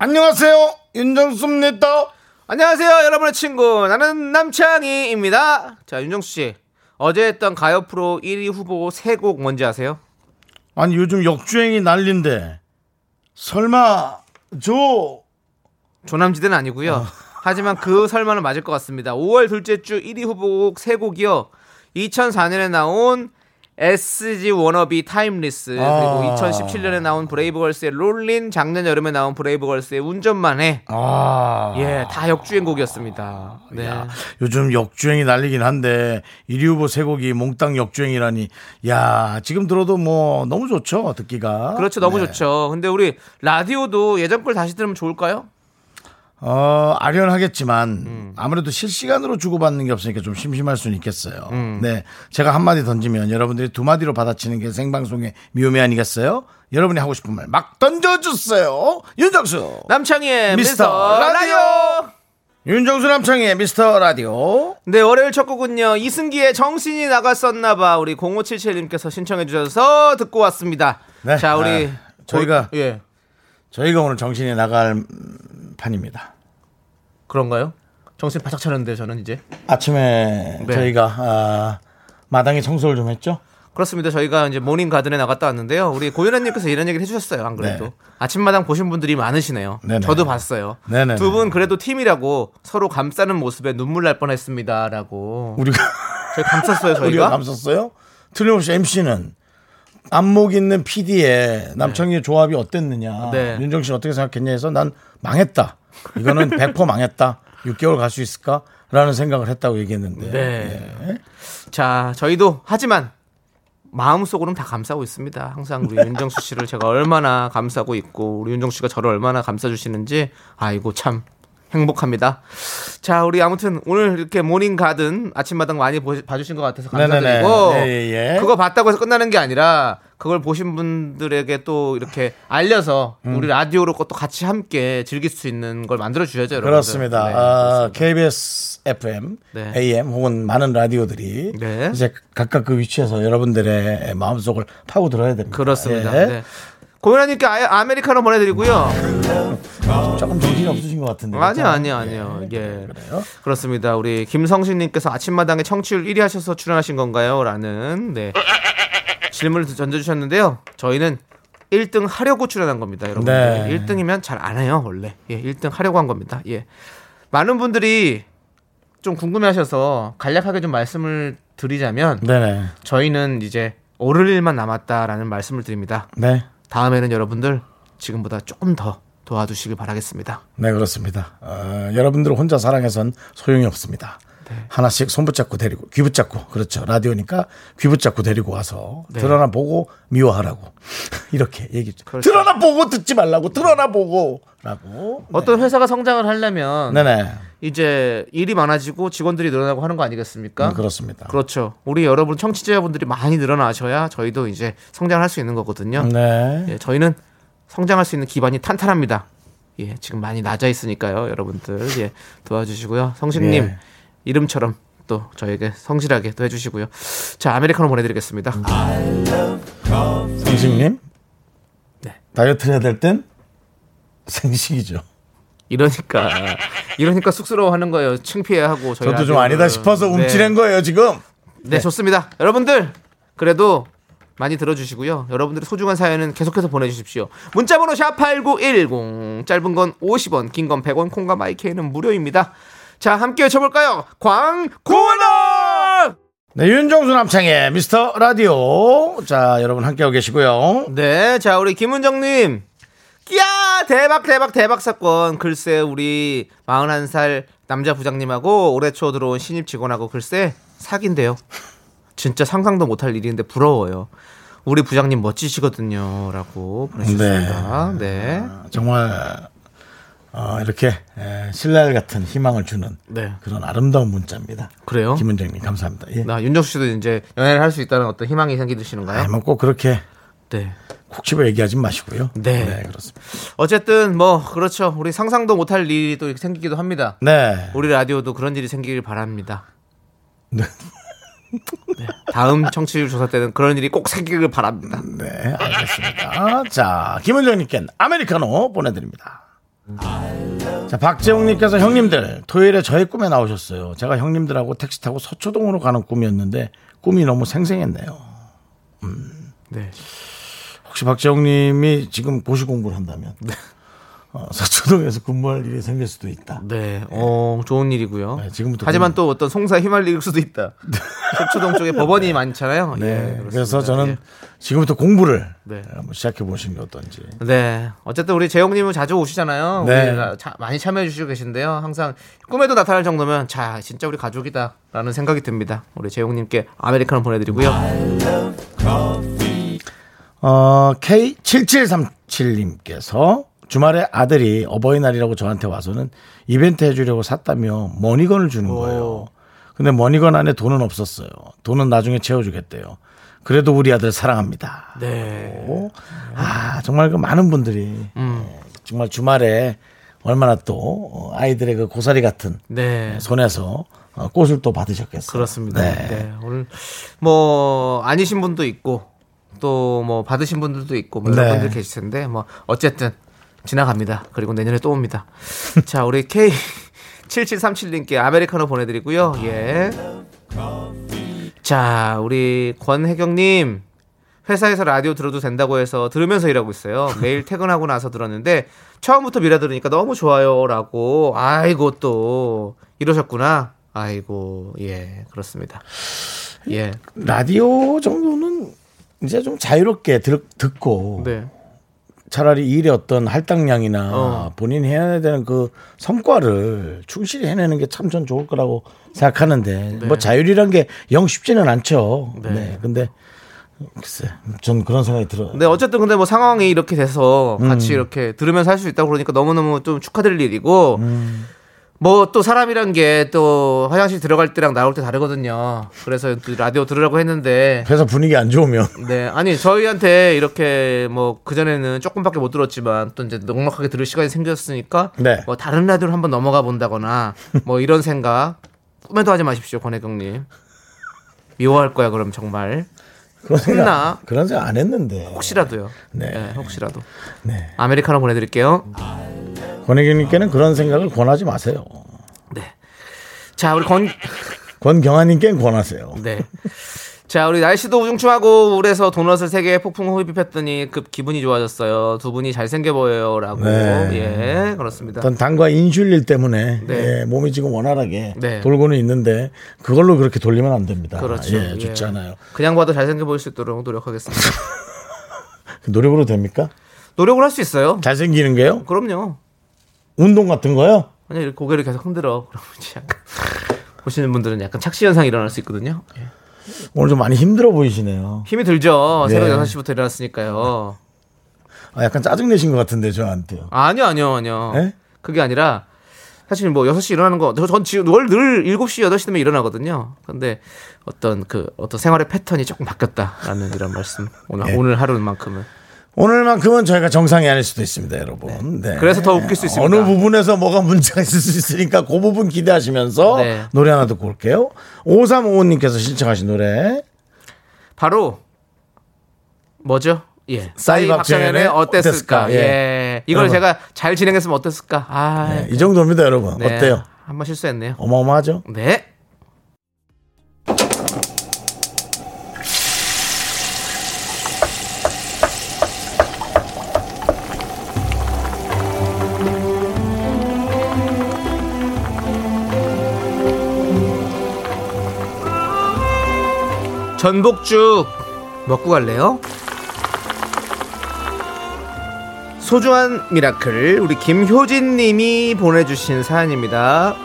안녕하세요 윤정수입니다 안녕하세요, 여러분의 친구. 나는 남창희입니다. 자, 윤정수 씨. 어제 했던 가요 프로 1위 후보 세곡 뭔지 아세요? 아니 요즘 역주행이 난린데 설마 저 조남지대는 아니고요. 하지만 그 설마는 맞을 것 같습니다. 5월 둘째 주 1위 후보곡 세 곡이요. 2004년에 나온 SG Wannabe Timeless 그리고 아. 2017년에 나온 Brave Girls의 Rollin' 작년 여름에 나온 Brave Girls의 운전만 해. 아, 예, 다 역주행곡이었습니다. 네. 요즘 역주행이 날리긴 한데 1위 후보 세 곡이 몽땅 역주행이라니 야 지금 들어도 뭐 너무 좋죠 듣기가 그렇죠. 너무 네. 좋죠. 근데 우리 라디오도 예전 걸 다시 들으면 좋을까요? 어, 아련하겠지만 음. 아무래도 실시간으로 주고받는 게 없으니까 좀 심심할 수는 있겠어요. 음. 네. 제가 한마디 던지면 여러분들이 두 마디로 받아치는 게 생방송의 묘미 아니겠어요? 여러분이 하고 싶은 말 막 던져주세요. 윤정수. 남창희의 미스터 미스터 라디오. 윤정수 남창희의 미스터 라디오. 네, 월요일 첫 곡은요. 이승기의 정신이 나갔었나봐. 우리 0577님께서 신청해 주셔서 듣고 왔습니다. 네. 자, 우리 아, 저희가 고- 예. 저희가 오늘 정신이 나갈 음, 판입니다. 그런가요? 정신 바짝 차렸는데 저는 이제 아침에 네. 저희가 아, 마당에 청소를 좀 했죠. 그렇습니다. 저희가 이제 morning garden에 나갔다 왔는데요. 우리 고윤아님께서 이런 얘기를 해주셨어요. 안 그래도 네. 아침마당 보신 분들이 많으시네요. 네네. 저도 봤어요. 두 분 그래도 팀이라고 서로 감싸는 모습에 눈물 날 뻔했습니다라고. 우리가 저희 감쌌어요. 우리가 저희가. 감쌌어요? 틀림없이 MC는 안목 있는 PD의 남창희 의 조합이 어땠느냐. 네. 윤정 씨는 어떻게 생각했냐 해서 난 망했다. 이거는 100% 망했다. 6개월 갈 수 있을까? 라는 생각을 했다고 얘기했는데. 네. 예. 자, 저희도 하지만 마음속으로는 다 감싸고 있습니다. 항상 우리 윤정수 씨를 제가 얼마나 감싸고 있고 우리 윤정수 씨가 저를 얼마나 감싸 주시는지 아이고 참 행복합니다. 자, 우리 아무튼 오늘 이렇게 morning garden 아침마당 많이 보- 봐주신 것 같아서. 감사드리고 예, 예, 예. 그거 봤다고 해서 끝나는 게 아니라 그걸 보신 분들에게 또 이렇게 알려서 음. 우리 라디오로 또 같이 함께 즐길 수 있는 걸 만들어 주셔야죠, 여러분. 그렇습니다. 아, KBS FM, 네. AM 혹은 많은 라디오들이 네. 이제 각각 그 위치에서 여러분들의 마음속을 파고 들어야 됩니다. 그렇습니다. 예. 네. 고현아님께 아예 아메리카노 보내드리고요. 조금 정신이 없으신 것 같은데. 아니요? 아니요, 아니요. 예. 그래요? 그렇습니다. 우리 김성신님께서 아침마당에 청취율 1위 하셔서 출연하신 건가요? 라는, 네. 질문을 던져주셨는데요. 저희는 1등 하려고 출연한 겁니다, 여러분. 네. 1등이면 잘 안 해요, 원래. 예, 1등 하려고 한 겁니다. 예. 많은 분들이 좀 궁금해 하셔서 간략하게 좀 말씀을 드리자면, 네네. 저희는 이제 오를 일만 남았다라는 말씀을 드립니다. 네. 다음에는 여러분들 지금보다 조금 더 도와주시길 바라겠습니다. 네, 그렇습니다. 어, 여러분들 혼자 사랑해선 소용이 없습니다. 네. 하나씩 손 붙잡고 데리고, 귀 붙잡고, 그렇죠. 라디오니까 귀 붙잡고 데리고 와서 네. 드러나 보고 미워하라고. 이렇게 얘기. 그렇죠. 드러나 보고 듣지 말라고, 드러나 보고. 라고. 어떤 회사가 성장을 하려면 네네. 이제 일이 많아지고 직원들이 늘어나고 하는 거 아니겠습니까? 음, 그렇습니다. 그렇죠. 우리 여러분 청취자분들이 많이 늘어나셔야 저희도 이제 성장할 수 있는 거거든요. 네. 예, 저희는 성장할 수 있는 기반이 탄탄합니다. 예, 지금 많이 낮아 있으니까요, 여러분들 예, 도와주시고요. 성식님 예. 이름처럼 또 저에게 성실하게 또 해주시고요. 자, 아메리카노 보내드리겠습니다. 성식님? 네. 다이어트 해야 될 땐 생식이죠. 이러니까 이러니까 쑥스러워하는 거예요. 창피해하고 저희 저도 좀 라디오를. 아니다 싶어서 네. 움찔한 거예요, 지금. 네, 좋습니다. 여러분들, 그래도 많이 들어주시고요. 여러분들의 소중한 사연은 계속해서 보내주십시오. 문자번호 샵8910, 짧은 건 50원, 긴 건 100원, 콩과 마이크는 무료입니다. 자, 함께 외쳐볼까요? 광고나! 네, 윤정수 남창의 미스터 라디오. 자, 여러분 함께하고 계시고요. 네, 자, 우리 김은정님. 야 대박, 대박, 대박 사건. 글쎄, 우리 41살 남자 부장님하고 올해 초 들어온 신입 직원하고 글쎄, 사귄대요. 진짜 상상도 못할 일인데 부러워요. 우리 부장님 멋지시거든요. 라고 보내주셨습니다. 네. 정말 어, 이렇게 에, 신랄 같은 희망을 주는 네. 그런 아름다운 문자입니다. 그래요? 김은정님 감사합니다. 예. 나 윤정수 씨도 이제 연애를 할 수 있다는 어떤 희망이 생기시는가요? 아니, 뭐꼭 그렇게 네. 콕 집어 얘기하지 마시고요. 네. 그렇습니다. 어쨌든 뭐 그렇죠. 우리 상상도 못할 일이 또 이렇게 생기기도 합니다. 네. 우리 라디오도 그런 일이 생기길 바랍니다. 네. 네. 다음 청취율 조사 때는 그런 일이 꼭 생기길 바랍니다. 네, 알겠습니다. 자, 김은정님께 아메리카노 보내드립니다. 자, 박재홍님께서 형님들 토요일에 저의 꿈에 나오셨어요. 제가 형님들하고 택시 타고 서초동으로 가는 꿈이었는데 꿈이 너무 생생했네요. 네. 혹시 박재홍님이 지금 고시 공부를 한다면 어, 서초동에서 근무할 일이 생길 수도 있다. 네. 어, 좋은 일이고요. 네, 지금부터 하지만 좀- 또 어떤 송사에 휘말릴 수도 있다. 서초동 쪽에 법원이 많잖아요. 네, 예. 그래서 저는 예. 지금부터 공부를 네. 한번 시작해 보시는 게 어떤지. 네. 어쨌든 우리 재용님은 자주 오시잖아요. 네. 우리가 자- 많이 참여해 주시고 계신데요. 항상 꿈에도 나타날 정도면 자, 진짜 우리 가족이다라는 생각이 듭니다. 우리 재용님께 아메리카노 보내드리고요. 어, K7737님께서 주말에 아들이 어버이날이라고 저한테 와서는 이벤트 해주려고 샀다며 머니건을 주는 거예요. 근데 머니건 안에 돈은 없었어요. 돈은 나중에 채워주겠대요. 그래도 우리 아들 사랑합니다. 네. 오, 아, 정말 그 많은 분들이 음. 예, 정말 주말에 얼마나 또 어, 아이들의 그 고사리 같은 네. 손에서 어, 꽃을 또 받으셨겠어요. 그렇습니다. 네. 네. 오늘 뭐 아니신 분도 있고 또 뭐 받으신 분들도 있고 뭐 네. 여러 분들 계실 텐데 뭐 어쨌든 지나갑니다. 그리고 내년에 또 옵니다. 자, 우리 K 7737님께 아메리카노 보내드리고요. 예. 자, 우리 권혜경님 회사에서 라디오 들어도 된다고 해서 들으면서 일하고 있어요. 매일 퇴근하고 나서 들었는데 처음부터 미라 들으니까 너무 좋아요라고. 아이고 또 이러셨구나. 아이고 예 그렇습니다. 예 라디오 정도는 이제 좀 자유롭게 들, 듣고 네. 차라리 일의 어떤 할당량이나 어. 본인이 해야 되는 그 성과를 충실히 해내는 게 참 전 좋을 거라고 생각하는데 뭐 자율이란 게 영 쉽지는 않죠. 네. 네. 근데 글쎄, 전 그런 생각이 들어요. 네 어쨌든 근데 뭐 상황이 이렇게 돼서 같이 이렇게 들으면서 할 수 있다고 그러니까 너무너무 좀 축하드릴 일이고 뭐 또 사람이란 게 또 화장실 들어갈 때랑 나올 때 다르거든요. 그래서 또 라디오 들으라고 했는데 회사 분위기 안 좋으면 네, 아니 저희한테 이렇게 뭐 그 전에는 조금밖에 못 들었지만 또 이제 넉넉하게 들을 시간이 생겼으니까 네. 뭐 다른 라디오를 한번 넘어가 본다거나 뭐 이런 생각 꿈에도 하지 마십시오, 권혜경님. 미워할 거야 그럼 정말 그런 생각, 혼나. 그런 생각 안 했는데 혹시라도요. 네. 네, 혹시라도 네. 아메리카노 보내드릴게요. 권혜경님께는 그런 생각을 권하지 마세요. 네. 자, 우리 권, 권경아님께는 권하세요. 네. 자, 우리 날씨도 우중충하고 우울해서 도넛을 세 개 폭풍 흡입했더니 급 기분이 좋아졌어요. 두 분이 잘생겨 보여요라고. 네. 예, 그렇습니다. 어떤 당과 인슐릴 때문에 네. 예, 몸이 지금 원활하게 네. 돌고는 있는데 그걸로 그렇게 돌리면 안 됩니다. 그렇죠. 예, 예. 좋지 않아요. 그냥 봐도 잘생겨 보일 수 있도록 노력하겠습니다. 노력으로 됩니까? 노력을 할 수 있어요. 잘생기는 게요? 그럼요. 운동 같은 거요? 아니 이렇게 고개를 계속 흔들어. 그러면 이제 약간 보시는 분들은 약간 착시 현상이 일어날 수 있거든요. 예. 오늘 좀 많이 힘들어 보이시네요. 힘이 들죠. 새벽 네. 6시부터 일어났으니까요. 아, 약간 짜증내신 것 같은데 저한테요. 아니요, 아니요, 아니요. 예? 그게 아니라 사실 뭐 6시 일어나는 거, 저- 전 지금 월늘 7시, 8시 되면 일어나거든요. 근데 어떤 그, 어떤 생활의 패턴이 조금 바뀌었다라는 이런 말씀. 오늘, 예. 오늘 하루만큼은. 오늘만큼은 저희가 정상이 아닐 수도 있습니다, 여러분. 네. 그래서 더 웃길 수 있습니다. 어느 부분에서 뭐가 문제가 있을 수 있으니까 그 부분 기대하시면서 네. 노래 하나 듣고 올게요. 5355님께서 신청하신 노래. 바로, 뭐죠? 예. 싸이 박정현의 어땠을까? 어땠을까? 예. 예. 이걸 여러분. 제가 잘 진행했으면 어땠을까? 아. 네, 이 정도입니다, 여러분. 네. 어때요? 한번 실수했네요. 어마어마하죠? 네. 전복죽 먹고 갈래요? 소중한 miracle 우리 김효진 님이 보내주신 사연입니다.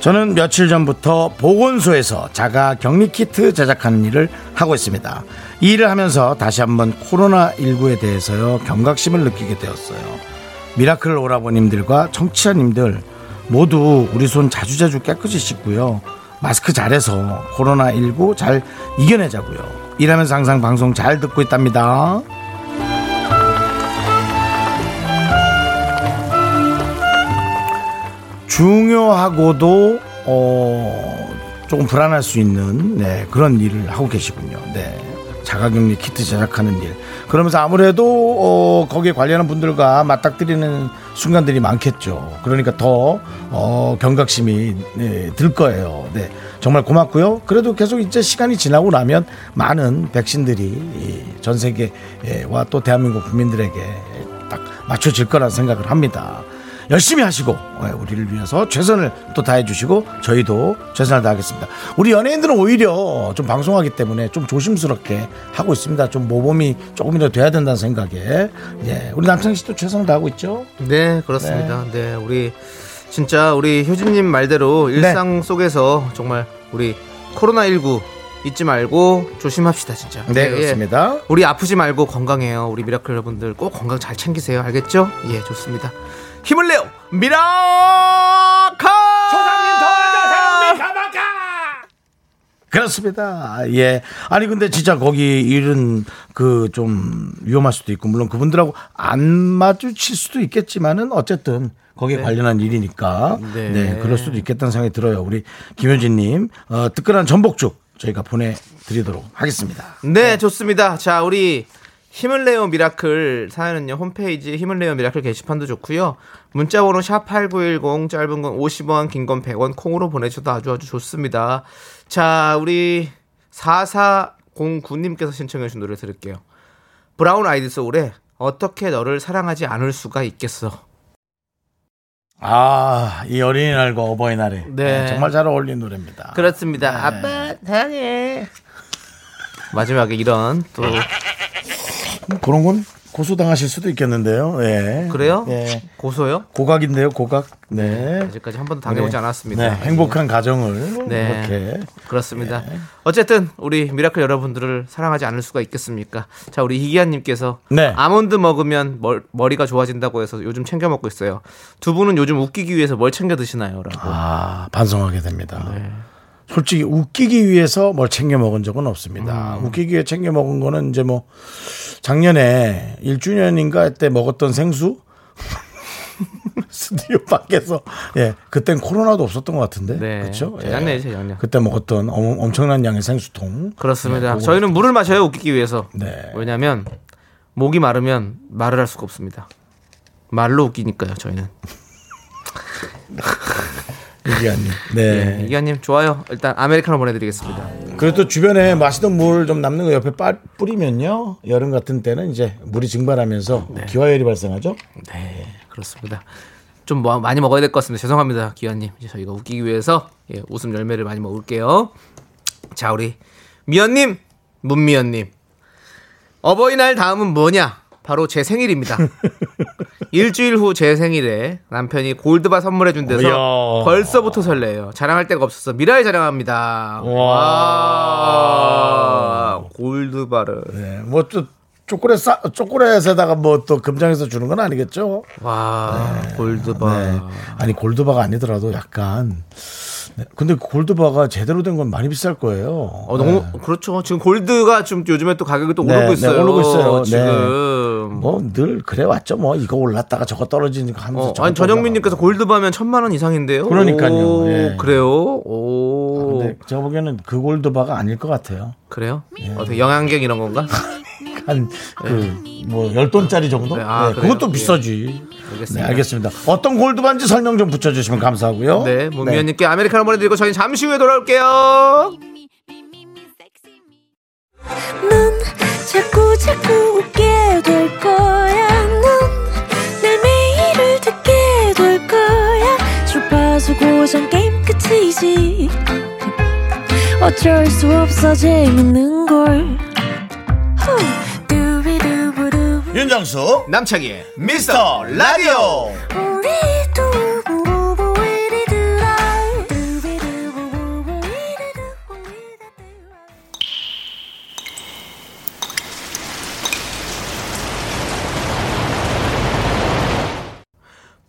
저는 며칠 전부터 보건소에서 자가 격리 키트 제작하는 일을 하고 있습니다. 이 일을 하면서 다시 한번 코로나19에 대해서요, 경각심을 느끼게 되었어요. miracle 오라버님들과 청취자님들 모두 우리 손 자주자주 깨끗이 씻고요. 마스크 잘해서 코로나19 잘 이겨내자고요. 일하면서 항상 방송 잘 듣고 있답니다. 중요하고도 어 조금 불안할 수 있는 네, 그런 일을 하고 계시군요. 네. 자가격리 키트 제작하는 일. 그러면서 아무래도 어, 거기에 관련한 분들과 맞닥뜨리는 순간들이 많겠죠. 그러니까 더 어, 경각심이 네, 들 거예요. 네. 정말 고맙고요. 그래도 계속 이제 시간이 지나고 나면 많은 백신들이 전 세계와 또 대한민국 국민들에게 딱 맞춰질 거란 생각을 합니다. 열심히 하시고 예, 우리를 위해서 최선을 또 다해 주시고 저희도 최선을 다하겠습니다. 우리 연예인들은 오히려 좀 방송하기 때문에 좀 조심스럽게 하고 있습니다. 좀 모범이 조금이라도 돼야 된다는 생각에 예, 우리 남창희 씨도 최선을 다하고 있죠. 네, 그렇습니다. 네, 우리 진짜 우리 효진님 말대로 일상 속에서 정말 우리 코로나 19 잊지 말고 조심합시다, 진짜. 네, 예, 예. 그렇습니다. 우리 아프지 말고 건강해요. 우리 miracle 여러분들 꼭 건강 잘 챙기세요. 알겠죠? 예, 좋습니다. 힘을 내요. miracle! 그렇습니다. 예. 아니 근데 진짜 거기 일은 그 좀 위험할 수도 있고 물론 그분들하고 안 마주칠 수도 있겠지만은 어쨌든 거기에 관련한 일이니까 네. 네. 그럴 수도 있겠다는 생각이 들어요. 우리 김효진님 어, 뜨끈한 전복죽 저희가 보내드리도록 하겠습니다. 네, 좋습니다. 자, 우리 힘을 내요 miracle 사연은요 홈페이지 힘을 내요 miracle 게시판도 좋고요 문자번호 샵 #8910 짧은 건 50원, 긴 건 100원 콩으로 보내주셔도 아주 아주 좋습니다. 자, 우리 4409님께서 신청해 주신 노래 들을게요. 브라운 아이드 소울의 어떻게 너를 사랑하지 않을 수가 있겠어. 아, 이 어린이날과 어버이날에 네. 네, 정말 잘 어울리는 노래입니다. 그렇습니다. 아빠 사랑해. 마지막에 이런 또 그런 건 고소당하실 수도 있겠는데요. 예. 그래요? 예. 고소요? 고각인데요, 고각. 네. 아직까지 한 번도 당해보지 네. 않았습니다. 네, 행복한 가정을 네. 이렇게 그렇습니다. 어쨌든 우리 miracle 여러분들을 사랑하지 않을 수가 있겠습니까? 자, 우리 이기환님께서 네. 아몬드 먹으면 멀- 머리가 좋아진다고 해서 요즘 챙겨 먹고 있어요. 두 분은 요즘 웃기기 위해서 뭘 챙겨 드시나요?라고. 아, 반성하게 됩니다. 네. 솔직히 웃기기 위해서 뭘 챙겨 먹은 적은 없습니다. 음. 웃기기 위해 챙겨 먹은 거는 이제 뭐 작년에 1주년인가 때 먹었던 생수 스튜디오 밖에서 예 그땐 코로나도 없었던 것 같은데 네. 그렇죠 재작년이죠, 재작년. 그때 먹었던 엄- 엄청난 양의 생수통 그렇습니다. 네, 저희는 물을 마셔요 웃기기 위해서. 네. 왜냐하면 목이 마르면 말을 할 수가 없습니다. 말로 웃기니까요. 저희는. 이기아님 네. 네 이기환님 좋아요. 일단 아메리카노 보내드리겠습니다. 그리고 또 주변에 마시던 물 좀 남는 거 옆에 빠, 뿌리면요 여름 같은 때는 이제 물이 증발하면서 기화열이 발생하죠 네, 그렇습니다. 좀 뭐- 많이 먹어야 될 것 같습니다. 죄송합니다. 이제 저희가 웃기기 위해서 예, 웃음 열매를 많이 먹을게요. 자, 우리 미연님, 문미연님. 어버이날 다음은 뭐냐? 바로 제 생일입니다. 일주일 후 제 생일에 남편이 골드바 선물해준 데서. 벌써부터 설레요. 자랑할 데가 없어서 미라에 자랑합니다. 와, 골드바를. 네, 뭐또 초콜릿 싸, 초콜릿에다가 뭐 또 금장해서 주는 건 아니겠죠? 와, 골드바. 네. 아니 골드바가 아니더라도 약간. 네, 근데 골드바가 제대로 된 건 많이 비쌀 거예요. 어, 너무 그렇죠. 지금 골드가 좀 요즘에 또 가격이 또 네, 오르고 네, 있어요. 오르고 있어요. 네. 지금. 뭐 늘 그래 왔죠. 뭐 이거 올랐다가 저거 떨어지니까 하면서. 어, 아니 전영민님께서 골드바면 천만 원 이상인데요. 그러니까요. 오, 예. 그래요. 오, 근데 제가 보기에는 그 골드바가 아닐 것 같아요. 그래요? 어떻게 영양갱 이런 건가? 한그뭐 열돈짜리 정도? 네, 아, 네? 그것도 예. 비싸지. 알겠습니다. 네, 알겠습니다. 어떤 골드바인지 설명 좀 붙여주시면 감사하고요. 네, 문미연님께 아메리카노 보내드리고 저희 잠시 후에 돌아올게요. 넌 자꾸 자꾸 웃게 될 거야. 넌내 매일을 듣게 될 거야. 주파수 고정 게임 끝이지. 어쩔 수 없어 재밌는 걸. 윤정수 남창희 미스터 라디오.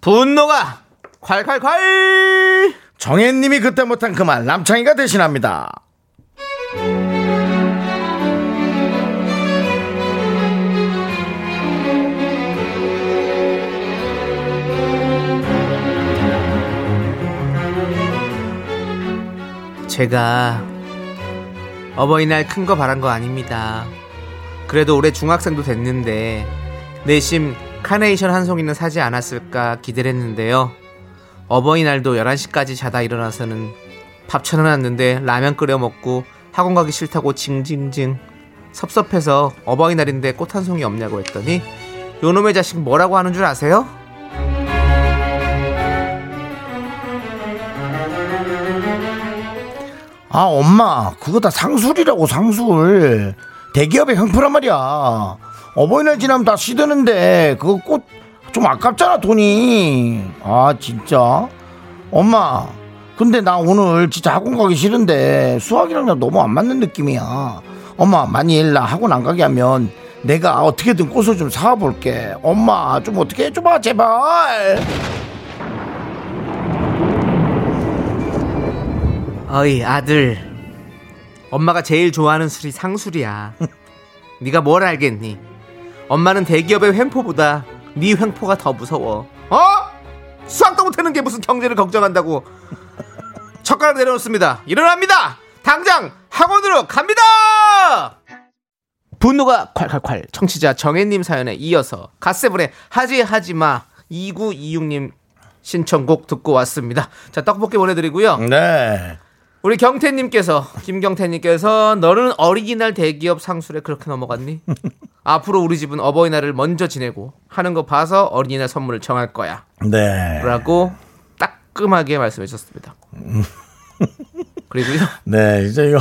분노가 콸콸콸 정혜님이 그때 못한 그 말 남창희가 대신합니다 제가 어버이날 큰 거 바란 거 아닙니다. 그래도 올해 중학생도 됐는데 내심 카네이션 한 송이는 사지 않았을까 기대를 했는데요. 어버이날도 11시까지 자다 일어나서는 밥 차려놨는데 라면 끓여 먹고 학원 가기 싫다고 징징징 섭섭해서 어버이날인데 꽃 한 송이 없냐고 했더니 요놈의 자식 뭐라고 하는 줄 아세요? 아 엄마 그거 다 상술이라고 상술. 대기업의 형표란 말이야. 어버이날 지나면 다 시드는데 그거 꽃 좀 아깝잖아 돈이. 아 진짜? 엄마 근데 나 오늘 진짜 학원 가기 싫은데 수학이랑 나 너무 안 맞는 느낌이야. 엄마 만일 나. 학원 안 가게 하면 내가 어떻게든 꽃을 좀 사볼게. 엄마 좀 어떻게 해줘봐 제발 어이 아들. 엄마가 제일 좋아하는 술이 상술이야. 네가 뭘 알겠니? 엄마는 대기업의 횡포보다 네 횡포가 더 무서워. 어? 수학도 못하는 게 무슨 경제를 걱정한다고. 젓가락 내려놓습니다. 일어납니다! 당장 학원으로 갑니다! 분노가 콸콸콸. 청취자 정혜님 사연에 이어서 갓세븐의 하지 하지마 2926님 신청곡 듣고 왔습니다. 자 떡볶이 보내드리고요. 네 우리 경태님께서 김경태님께서 너는 어린이날 대기업 상술에 그렇게 넘어갔니? 앞으로 우리 집은 어버이날을 먼저 지내고 하는 거 봐서 어린이날 선물을 정할 거야. 네. 라고 따끔하게 말씀해 주셨습니다. 그리고요. 네, 이제 이거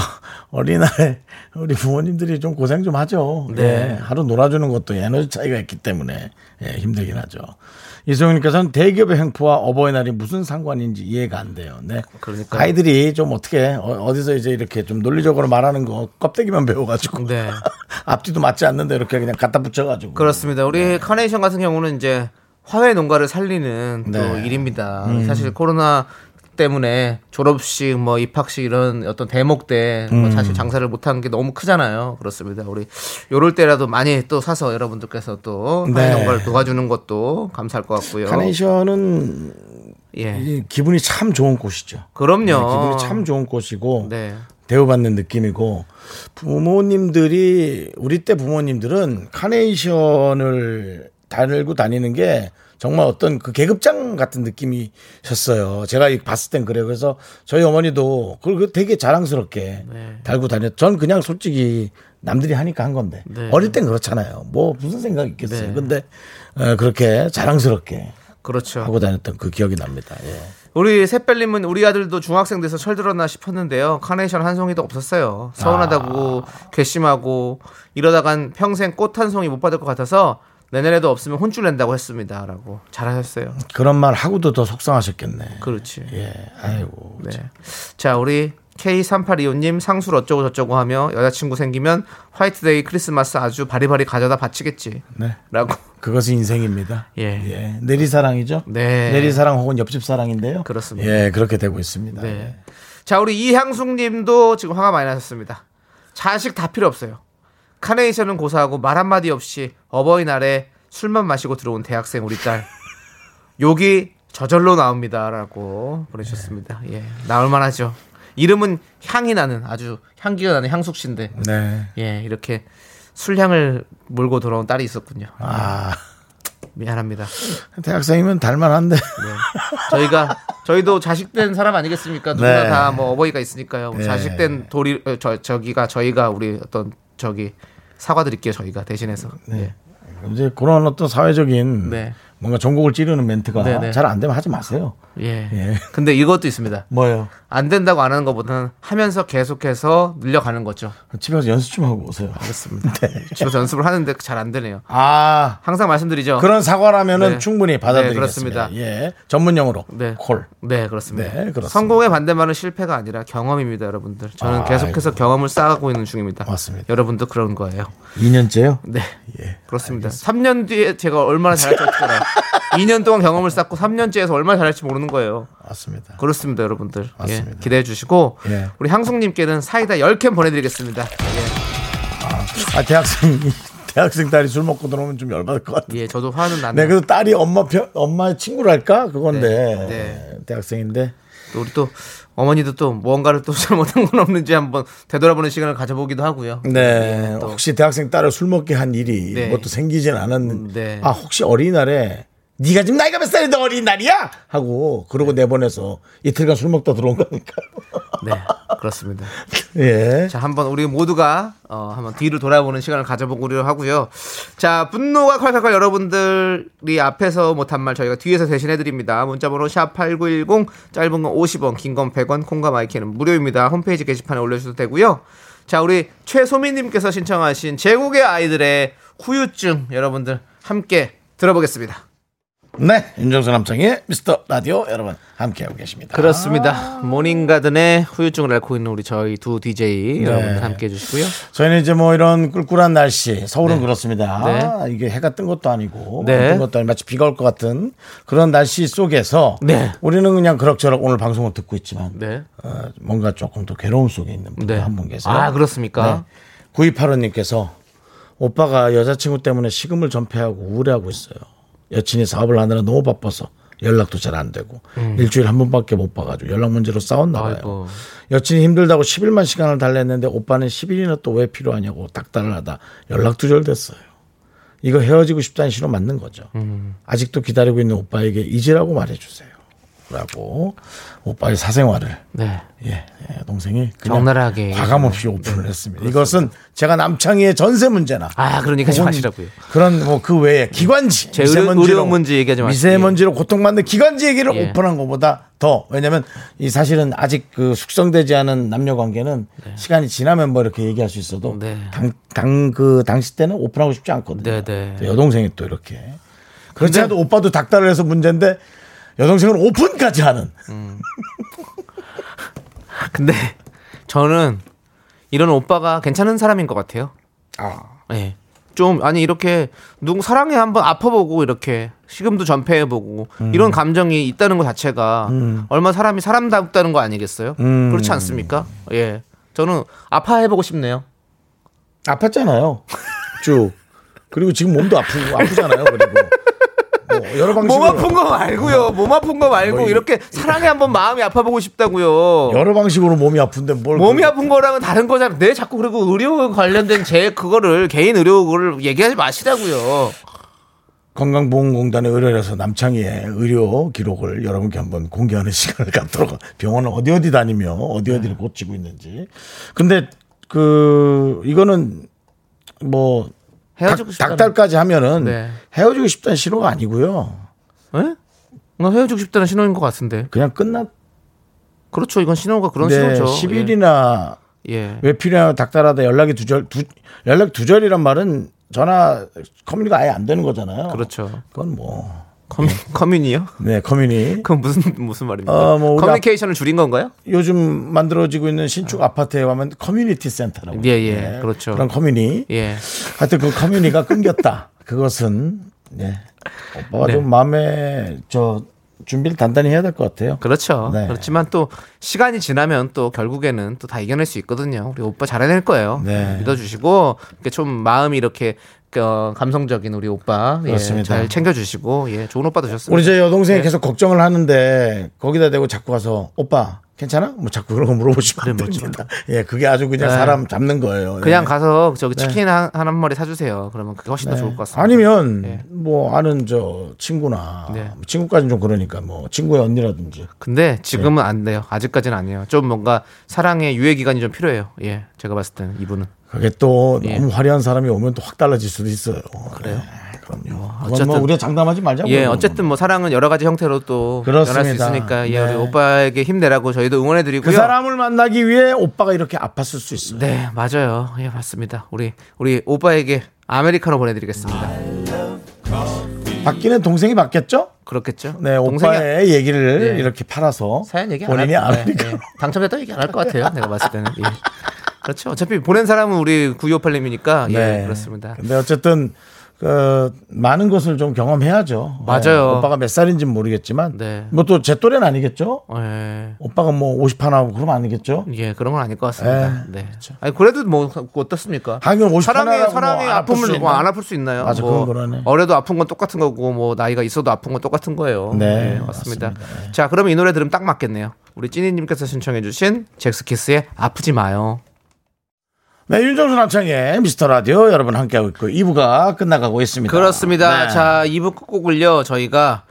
어린날 우리 부모님들이 좀 고생 좀 하죠. 네. 네. 하루 놀아주는 것도 에너지 차이가 있기 때문에 예, 힘들긴 하죠. 이소영님께서는 대기업의 행포와 어버이날이 무슨 상관인지 이해가 안 돼요. 네. 그러니까요. 아이들이 좀 어떻게 어, 디서 이제 이렇게 좀 논리적으로 말하는 거 껍데기만 배워가지고 네. 앞뒤도 맞지 않는데 이렇게 그냥 갖다 붙여가지고 그렇습니다. 우리 카네이션 같은 경우는 이제 화훼 농가를 살리는 또 네. 일입니다. 사실 코로나 때문에 졸업식, 뭐 입학식 이런 어떤 대목 때뭐 사실 장사를 못한 게 너무 크잖아요. 그렇습니다. 우리 요럴 때라도 많이 또 사서 여러분들께서 또 네. 농가를 도와주는 것도 감사할 것 같고요. 카네이션은 예, 이 기분이 참 좋은 꽃이죠. 그럼요. 네, 기분이 참 좋은 꽃이고 네. 대우받는 느낌이고 부모님들이 우리 때 부모님들은 카네이션을 달고 다니는 게 정말 어떤 그 계급장 같은 느낌이셨어요. 제가 이 봤을 땐 그래요. 그래서 저희 어머니도 그걸 되게 자랑스럽게 네. 달고 다녔. 전 그냥 솔직히 남들이 하니까 한 건데 네. 어릴 땐 그렇잖아요. 뭐 무슨 생각 있겠어요. 네. 근데 어, 그렇게 자랑스럽게 그렇죠. 하고 다녔던 그 기억이 납니다. 예. 우리 샛별님은 우리 아들도 중학생 돼서 철들었나 싶었는데요. 카네이션 한 송이도 없었어요. 서운하다고 괘씸하고 이러다간 평생 꽃 한 송이 못 받을 것 같아서 내년에도 없으면 혼쭐 낸다고 했습니다라고 잘하셨어요. 그런 말 하고도 더 속상하셨겠네. 그렇지. 예. 아이고. 네. 자 우리 K3825님 상술 어쩌고 저쩌고 하며 여자친구 생기면 화이트데이 크리스마스 아주 바리바리 가져다 바치겠지. 네. 라고. 그것이 인생입니다. 예. 내리사랑이죠. 네. 내리사랑 혹은 옆집 사랑인데요. 그렇습니다. 예, 그렇게 되고 있습니다. 네. 자, 우리 이향숙 님도 지금 화가 많이 나셨습니다. 자식 다 필요 없어요. 카네이션은 고사하고 말 한마디 없이 어버이날에 술만 마시고 들어온 대학생 우리 딸. 욕이 저절로 나옵니다라고 보내주셨습니다. 예. 나올 만 하죠. 이름은 향이 나는 아주 향기가 나는 향숙 씨인데. 네. 예, 이렇게 술향을 몰고 돌아온 딸이 있었군요. 아, 미안합니다. 대학생이면 달만한데. 네. 저희가 저희도 자식된 사람 아니겠습니까? 누구나 네. 다뭐 어버이가 있으니까요. 네. 자식된 도리 어, 저 저기가 저희가 우리 어떤 저기 사과드릴게요. 저희가 대신해서. 네. 이제 그런 어떤 사회적인 네. 뭔가 전곡을 찌르는 멘트가 네, 네. 잘안 되면 하지 마세요. 예. 예. 근데 이것도 있습니다. 뭐요? 안 된다고 안 하는 것보다는 하면서 계속해서 늘려가는 거죠. 집에 가서 연습 좀 하고 오세요. 그렇습니다. 네. 집에서 연습을 하는데 잘 안 되네요. 아, 항상 말씀드리죠. 그런 사과라면은 네. 충분히 받아들이겠습니다. 네, 예. 전문 용어로. 네. 콜. 네, 그렇습니다. 네, 그렇습니다. 성공의 반대말은 실패가 아니라 경험입니다, 여러분들. 저는 아이고. 계속해서 경험을 쌓아가고 있는 중입니다. 맞습니다. 여러분도 그런 거예요. 2년째요? 네. 예. 그렇습니다. 3년 뒤에 제가 얼마나 잘할지 어떻게 알아요? 2년 동안 경험을 쌓고 3년째에서 얼마나 잘할지 모르는 거예요. 맞습니다. 그렇습니다, 여러분들. 예, 맞습니다. 기대해 주시고 예. 우리 향숙님께는 사이다 10캔 보내드리겠습니다. 예, 아, 대학생, 대학생 딸이 술 먹고 들어오면 좀 열받을 것 같아요. 예, 저도 화는 나네요. 네, 그래도 딸이 엄마 편, 엄마의 친구랄까? 그건데. 네, 네. 대학생인데. 또 우리 또 어머니도 또 무언가를 또 잘못한 건 없는지 한번 되돌아보는 시간을 가져보기도 하고요. 네. 또. 혹시 대학생 딸을 술 먹게 한 일이 네. 뭐또 생기진 않았는데. 네. 아, 혹시 어린이날에 네가 지금 나이가 몇 살인데 어린이날이야? 하고 그러고 내보내서 이틀간 술 먹다 들어온 거니까요. 네, 그렇습니다. 예. 자, 한번 우리 모두가 어, 한번 뒤를 돌아보는 시간을 가져보기로 하고요. 자, 분노가 콸콸콸 여러분들이 앞에서 못한 말 저희가 뒤에서 대신해 드립니다. 문자 번호 샵 #8910 짧은 건 50원, 긴 건 100원, 콩과 마이크는 무료입니다. 홈페이지 게시판에 올려 주셔도 되고요. 자, 우리 최소민 님께서 신청하신 제국의 아이들의 후유증 여러분들 함께 들어보겠습니다. 네. 윤정수 남창의 미스터 라디오 여러분 함께하고 계십니다. 그렇습니다. 모닝가든의 후유증을 앓고 있는 우리 저희 두 DJ 여러분들 함께 해 주시고요. 저희는 이제 뭐 이런 꿀꿀한 날씨, 서울은 네. 그렇습니다. 이게 해가 뜬 것도 아니고, 네. 뜬 것도 아니고 마치 비가 올 것 같은 그런 날씨 속에서 네. 우리는 그냥 그럭저럭 오늘 방송을 듣고 있지만 네. 어, 뭔가 조금 더 괴로움 속에 있는 분들 네. 한분 계세요. 아, 그렇습니까? 네. 9285님께서 오빠가 여자친구 때문에 식음을 전폐하고 우울해하고 있어요. 여친이 사업을 하느라 너무 바빠서 연락도 잘 안 되고 일주일에 한 번밖에 못 봐가지고 연락 문제로 싸웠나 봐요. 음. 아이고. 여친이 힘들다고 10일만 시간을 달랬는데 오빠는 10일이나 또 왜 필요하냐고 딱달을 하다 연락 두절됐어요. 이거 헤어지고 싶다는 신호 맞는 거죠. 음. 아직도 기다리고 있는 오빠에게 잊으라고 말해주세요. 라고 오빠의 사생활을 네. 예, 예, 동생이 적나라하게 과감 없이 오픈을 했습니다. 이것은 제가 남창희의 전세 문제나 아, 그러니까 좀 하시라고요. 그런 뭐 그 외에 기관지 제 의료 문제 얘기하지 마시고. 미세먼지로 고통받는 기관지 얘기를 예. 오픈한 것보다 더 왜냐면 이 사실은 아직 그 숙성되지 않은 남녀 관계는 시간이 지나면 뭐 이렇게 얘기할 수 있어도 네. 당당 그 당시 때는 오픈하고 싶지 않거든요. 네, 네. 또 여동생이 또 이렇게 그렇지 않아도 오빠도 닥달을 해서 문제인데 여동생은 오픈까지 하는 근데 저는 이런 오빠가 괜찮은 사람인 것 같아요. 아. 예. 좀 아니 이렇게 누구 사랑에 한번 아파보고 이렇게 식음도 전폐해보고 음. 이런 감정이 있다는 것 자체가 얼마 사람이 사람답다는 거 아니겠어요? 음. 그렇지 않습니까? 예. 저는 아파해보고 싶네요. 아팠잖아요. 쭉. 그리고 지금 몸도 아프고 아프잖아요. 그리고 뭐 여러 방식으로 몸 아픈 거 말고요. 몸 아픈 거 말고 뭐 이- 이렇게 사랑에 한번 마음이 아파보고 싶다고요. 여러 방식으로 몸이 아픈데 뭘 몸이 그- 아픈 거랑은 다른 거잖아. 내 자꾸 그리고 의료 관련된 제 그거를 개인 의료 그걸 얘기하지 마시라고요. 건강보험공단에 의뢰해서 남창희의 의료 기록을 여러분께 한번 공개하는 시간을 갖도록 병원을 어디 어디 다니며 어디 네. 어디를 고치고 있는지. 근데 그 이거는 뭐 헤어지고 닭- 싶다는 닭달까지 하면은 네. 헤어지고 싶다는 신호가 아니고요. 예? 뭔가 헤어지고 싶다는 신호인 것 같은데. 그냥 끝났. 그렇죠. 이건 신호가 그런 네, 신호죠. 10일이나 예. 예. 왜 필요하냐 닥달하다 연락이 두절 두 연락 두절이란 말은 전화 커뮤니가 아예 안 되는 거잖아요. 그렇죠. 그건 뭐 커뮤, 커뮤니요? 네, 커뮤니 그건 무슨 무슨 말입니까? 어, 뭐 커뮤니케이션을 줄인 건가요? 요즘 만들어지고 있는 신축 아파트에 가면 community center라고. 예, 예. 그렇죠. 그런 커뮤니. 예. 하여튼 그 커뮤니가 끊겼다. 그것은 네. 오빠가 네. 좀 마음에 저 준비를 단단히 해야 될 것 같아요. 그렇죠. 네. 그렇지만 또 시간이 지나면 또 결국에는 또 다 이겨낼 수 있거든요. 우리 오빠 잘해낼 거예요. 네. 믿어주시고 이렇게 좀 마음이 이렇게 어, 감성적인 우리 오빠 예, 그렇습니다. 잘 챙겨주시고 예, 좋은 오빠 되셨습니다. 우리 저 여동생이 네. 계속 걱정을 하는데 거기다 대고 자꾸 가서 오빠 괜찮아? 뭐 자꾸 그런 거 물어보시면 안 그래, 뭐 됩니다. 예, 그게 아주 그냥 네. 사람 잡는 거예요. 그냥 예. 가서 저기 치킨 한, 한 마리 사주세요. 그러면 그게 훨씬 더 좋을 것 같습니다. 아니면 예. 뭐 아는 저 친구나 네. 친구까지는 좀 그러니까 뭐 친구의 언니라든지 근데 지금은 안 돼요. 아직까지는 아니에요. 좀 뭔가 사랑의 유예 기간이 좀 필요해요. 예, 제가 봤을 때는 이분은 그게 또 예. 너무 화려한 사람이 오면 또 확 달라질 수도 있어요. 그래요? 그럼요. 어쨌든 어쨌든- 뭐 우리가 장담하지 말자고. 예, 어쨌든 뭐 사랑은 여러 가지 형태로 또 그렇습니다. 변할 수 있으니까 예, 네. 우리 오빠에게 힘내라고 저희도 응원해 드리고요. 그 사람을 만나기 위해 오빠가 이렇게 아팠을 수 있어요. 네, 맞아요. 예, 맞습니다. 우리 우리 오빠에게 아메리카노 보내 드리겠습니다. 받기는 동생이 받겠죠? 그렇겠죠? 네, 오빠의 얘기를 네. 이렇게 팔아서 사연 얘기 안 본인이 할- 아메리카노. 네, 네. 당첨됐다 얘기 안 할 것 같아요. 내가 봤을 때는. 예. 그렇죠. 어차피 보낸 사람은 우리 9258님이니까 예, 네. 그렇습니다. 근데 어쨌든 그 많은 것을 좀 경험해야죠. 맞아요. 네, 오빠가 몇 살인지 는 모르겠지만 네. 뭐또 제 또래는 아니겠죠? 예. 오빠가 뭐 50 하나 하고 그러면 아니겠죠? 예, 그런 건 아닐 것 같습니다. 네, 네. 아니, 그래도 뭐 어떻습니까? 하긴 50 사랑의 사랑의 뭐 아픔을? 뭐 안 아플 수 있나요? 맞아, 뭐 그건 그러네. 어려도 아픈 건 똑같은 거고 뭐 나이가 있어도 아픈 건 똑같은 거예요. 네, 맞습니다. 맞습니다. 네. 자, 그럼 이 노래 들으면 딱 맞겠네요. 우리 찐이님께서 신청해주신 젝스키스의 아프지 마요. 네, 윤정수 남창희의 미스터 라디오 여러분 함께하고 있고 2부가 끝나가고 있습니다. 그렇습니다. 네. 자, 2부 끝곡을요, 저희가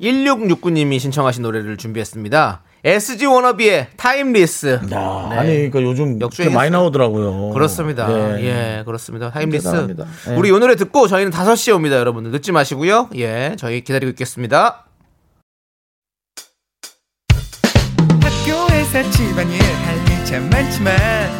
1669님이 신청하신 노래를 준비했습니다. SG 워너비의 타임리스. 야, 네. 아니 그 요즘 꽤 역주행했어요. 많이 나오더라고요. 그렇습니다. 네. 예, 그렇습니다. Timeless. 예. 우리 이 노래 듣고 저희는 5시에 옵니다, 여러분들. 늦지 마시고요. 예, 저희 기다리고 있겠습니다. 학교에서 집안일 할일참 많지만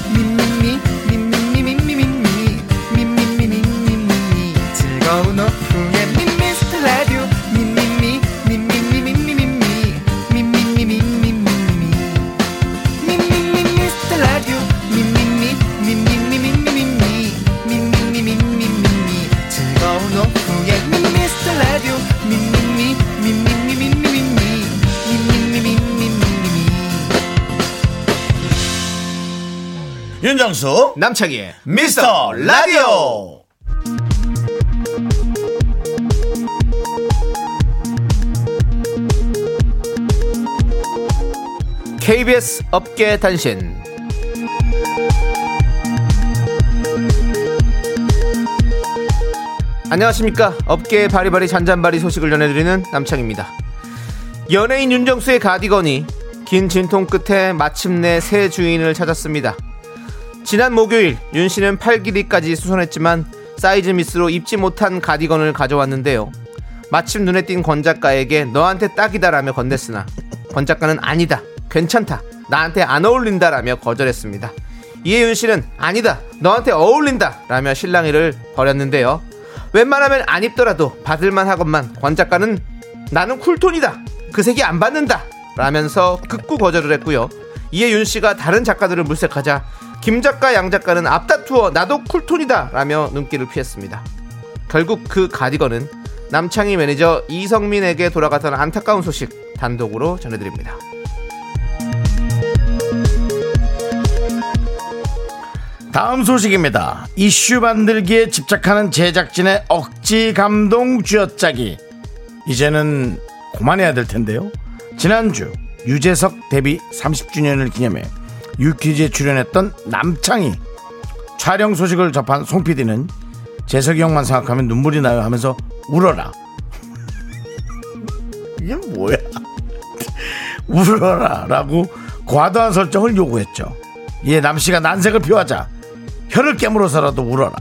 윤정수 남창희의 미스터 라디오. KBS 업계 단신. 안녕하십니까. 업계의 바리바리 잔잔바리 소식을 전해드리는 남창입니다. 연예인 윤정수의 가디건이 긴 진통 끝에 마침내 새 주인을 찾았습니다. 지난 목요일 윤 씨는 팔 길이까지 수선했지만 사이즈 미스로 입지 못한 가디건을 가져왔는데요. 마침 눈에 띈 권 작가에게 너한테 딱이다라며 건넸으나 권 작가는 아니다 괜찮다 나한테 안 어울린다라며 거절했습니다. 이에 윤 씨는 아니다 너한테 어울린다라며 실랑이를 벌였는데요. 웬만하면 안 입더라도 받을만 하건만 권 작가는 나는 쿨톤이다 그 색이 안 받는다 라면서 극구 거절을 했고요. 이에 윤 씨가 다른 작가들을 물색하자 김 작가 양 작가는 앞다투어 나도 쿨톤이다 라며 눈길을 피했습니다. 결국 그 가디건은 남창희 매니저 이성민에게 돌아갔던 안타까운 소식 단독으로 전해드립니다. 다음 소식입니다. 이슈 만들기에 집착하는 제작진의 억지 감동 쥐어짜기. 이제는 그만해야 될 텐데요. 지난주 유재석 데뷔 30주년을 기념해 유퀴즈에 출연했던 남창희 촬영 소식을 접한 송 PD는 재석이 형만 생각하면 눈물이 나요 하면서 울어라. 이게 뭐야? 울어라 라고 과도한 설정을 요구했죠. 이에 남씨가 난색을 표하자 혀를 깨물어서라도 울어라.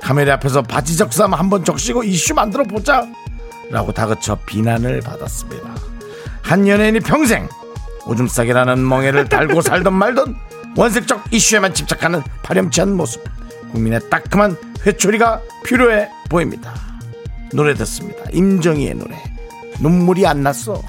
카메라 앞에서 바지 적삼 한번 적시고 이슈 만들어 보자. 라고 다그쳐 비난을 받았습니다. 한 연예인이 평생 오줌싸개라는 멍에를 달고 살던 말던 원색적 이슈에만 집착하는 파렴치한 모습 국민의 따끔한 회초리가 필요해 보입니다 노래 듣습니다 임정희의 노래 눈물이 안 났어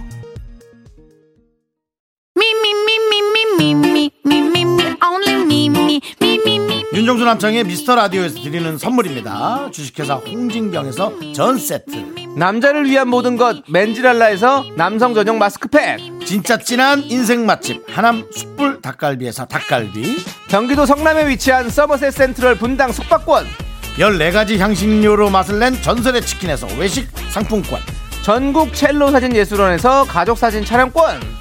윤종수 남창의 미스터 라디오에서 드리는 선물입니다 주식회사 홍진경에서 전 세트 남자를 위한 모든 것 맨지랄라에서 남성 전용 마스크팩 진짜 진한 인생 맛집 하남 숯불 닭갈비에서 닭갈비. 경기도 성남에 위치한 서머셋 센트럴 분당 숙박권 14가지 향신료로 맛을 낸 전설의 치킨에서 외식 상품권. 전국 첼로 사진 예술원에서 가족 사진 촬영권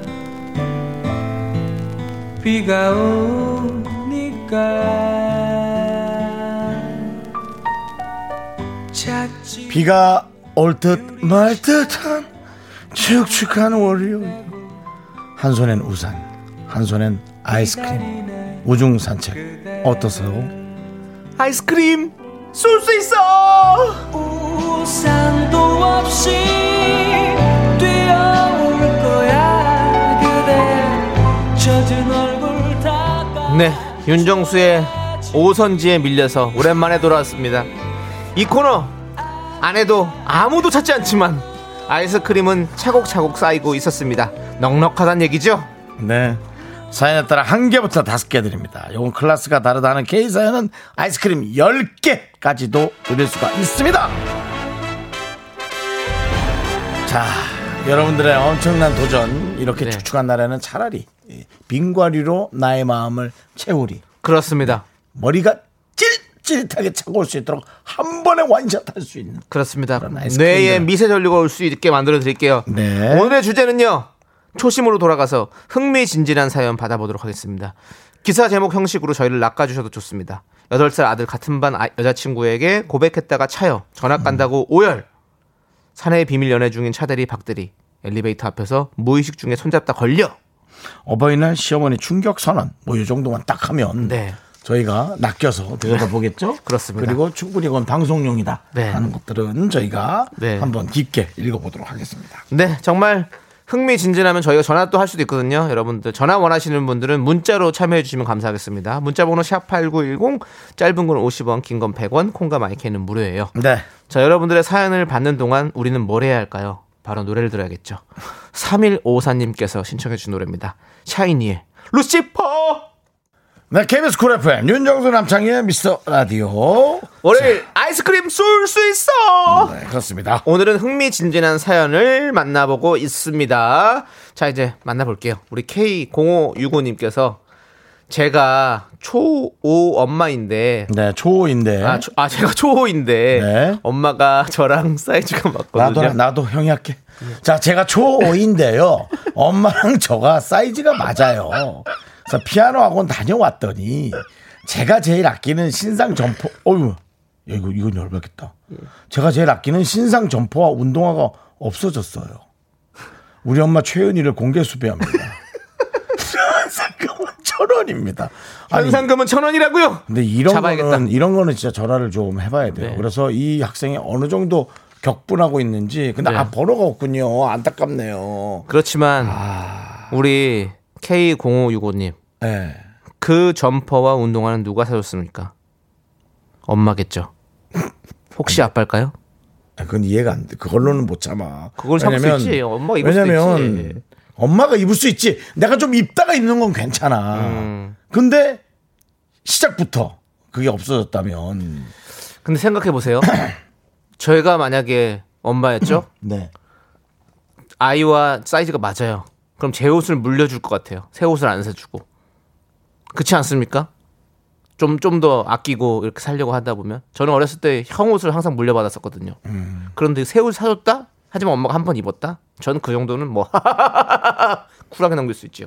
비가 오니까 비가 올 듯 말 듯한 축축한 월요일 한 손엔 우산 한 손엔 아이스크림 우중 산책 어떠세요? 아이스크림 쏠 수 있어. 우산도 없이 네, 윤정수의 오선지에 밀려서 오랜만에 돌아왔습니다. 이 코너 안에도 아무도 찾지 않지만 아이스크림은 차곡차곡 쌓이고 있었습니다. 넉넉하단 얘기죠? 네. 사연에 따라 한 개부터 다섯 개 드립니다. 요건 클래스가 다르다는 K 사연은 아이스크림 10개까지도 드릴 수가 있습니다. 자, 여러분들의 엄청난 도전 이렇게 네. 축축한 날에는 차라리 이 빙과류로 나의 마음을 채우리. 그렇습니다. 머리가 찔찔하게 차고 올 수 있도록 한 번에 원샷 할 수 있는. 그렇습니다. 뇌에 미세 전류가 올 수 있게 만들어 드릴게요. 네. 오늘의 주제는요. 초심으로 돌아가서 흥미진진한 사연 받아보도록 하겠습니다. 기사 제목 형식으로 저희를 낚아주셔도 좋습니다. 8살 아들 같은 반 아- 여자친구에게 고백했다가 차여 전학 간다고 오열. 사내의 비밀 연애 중인 차대리 박대리. 엘리베이터 앞에서 무의식 중에 손잡다 걸려. 어버이날 시어머니 충격 선언 뭐 이 정도만 딱 하면 네. 저희가 낚여서 들여다보겠죠. 그렇습니다. 그리고 충분히 그건 방송용이다 네. 하는 것들은 저희가 네. 한번 깊게 읽어보도록 하겠습니다. 네, 정말 흥미진진하면 저희가 전화 또 할 수도 있거든요. 여러분들 전화 원하시는 분들은 문자로 참여해 주시면 감사하겠습니다. 문자 번호 샵8910 짧은 건 50원, 긴 건 100원, 콩과 마이크는 무료예요. 네. 자, 여러분들의 사연을 받는 동안 우리는 뭘 해야 할까요? 바로 노래를 들어야겠죠. 3154님께서 신청해 주신 노래입니다. SHINee의 Lucifer! 네, KBS Cool FM 윤정수 남창희의 미스터 라디오. 월요일 아이스크림 쏠 수 있어! 네, 그렇습니다. 오늘은 흥미진진한 사연을 만나보고 있습니다. 자, 이제 만나볼게요. 우리 K0565님께서 제가 초5 엄마인데, 네, 초인데 아, 초- 아, 제가 초5인데, 네. 엄마가 저랑 사이즈가 맞거든요. 나도 나도 형이 할게. 자, 제가 초5인데요. 엄마랑 저가 사이즈가 맞아요. 그래서 피아노 학원 다녀왔더니 제가 제일 아끼는 신상. 어유, 야, 이거 이건 열받겠다. 제가 제일 아끼는 신상 점퍼와 운동화가 없어졌어요. 우리 엄마 최은희를 공개 수배합니다. 천 원입니다. 아니, 현상금은 천 원이라고요? 근데 이런 잡아야겠다. 거는 이런 거는 진짜 전화를 좀 해봐야 돼요. 네. 그래서 이 학생이 어느 정도 격분하고 있는지 근데 네. 아 번호가 없군요. 안타깝네요. 그렇지만, 아. 우리 K0565님, 네. 그 점퍼와 운동화는 누가 사줬습니까? 엄마겠죠. 혹시 아빠일까요? 아, 그건 이해가 안 돼. 그걸로는 못 참아. 그걸 참을 수 있지. 엄마가 입을 왜냐면. 엄마가 입을 수 있지. 내가 좀 입다가 입는 건 괜찮아. 음. 근데 시작부터 그게 없어졌다면 근데 생각해 보세요. 저희가 만약에 엄마였죠? 네. 아이와 사이즈가 맞아요. 그럼 제 옷을 물려줄 것 같아요. 새 옷을 안 사주고. 그렇지 않습니까? 좀, 좀 더 아끼고 이렇게 살려고 하다 보면. 저는 어렸을 때 형 옷을 항상 물려받았었거든요. 그런데 새 옷 사줬다? 하지만 엄마가 한 번 입었다? 저는 그 정도는 뭐, 쿨하게 넘길 수 있죠.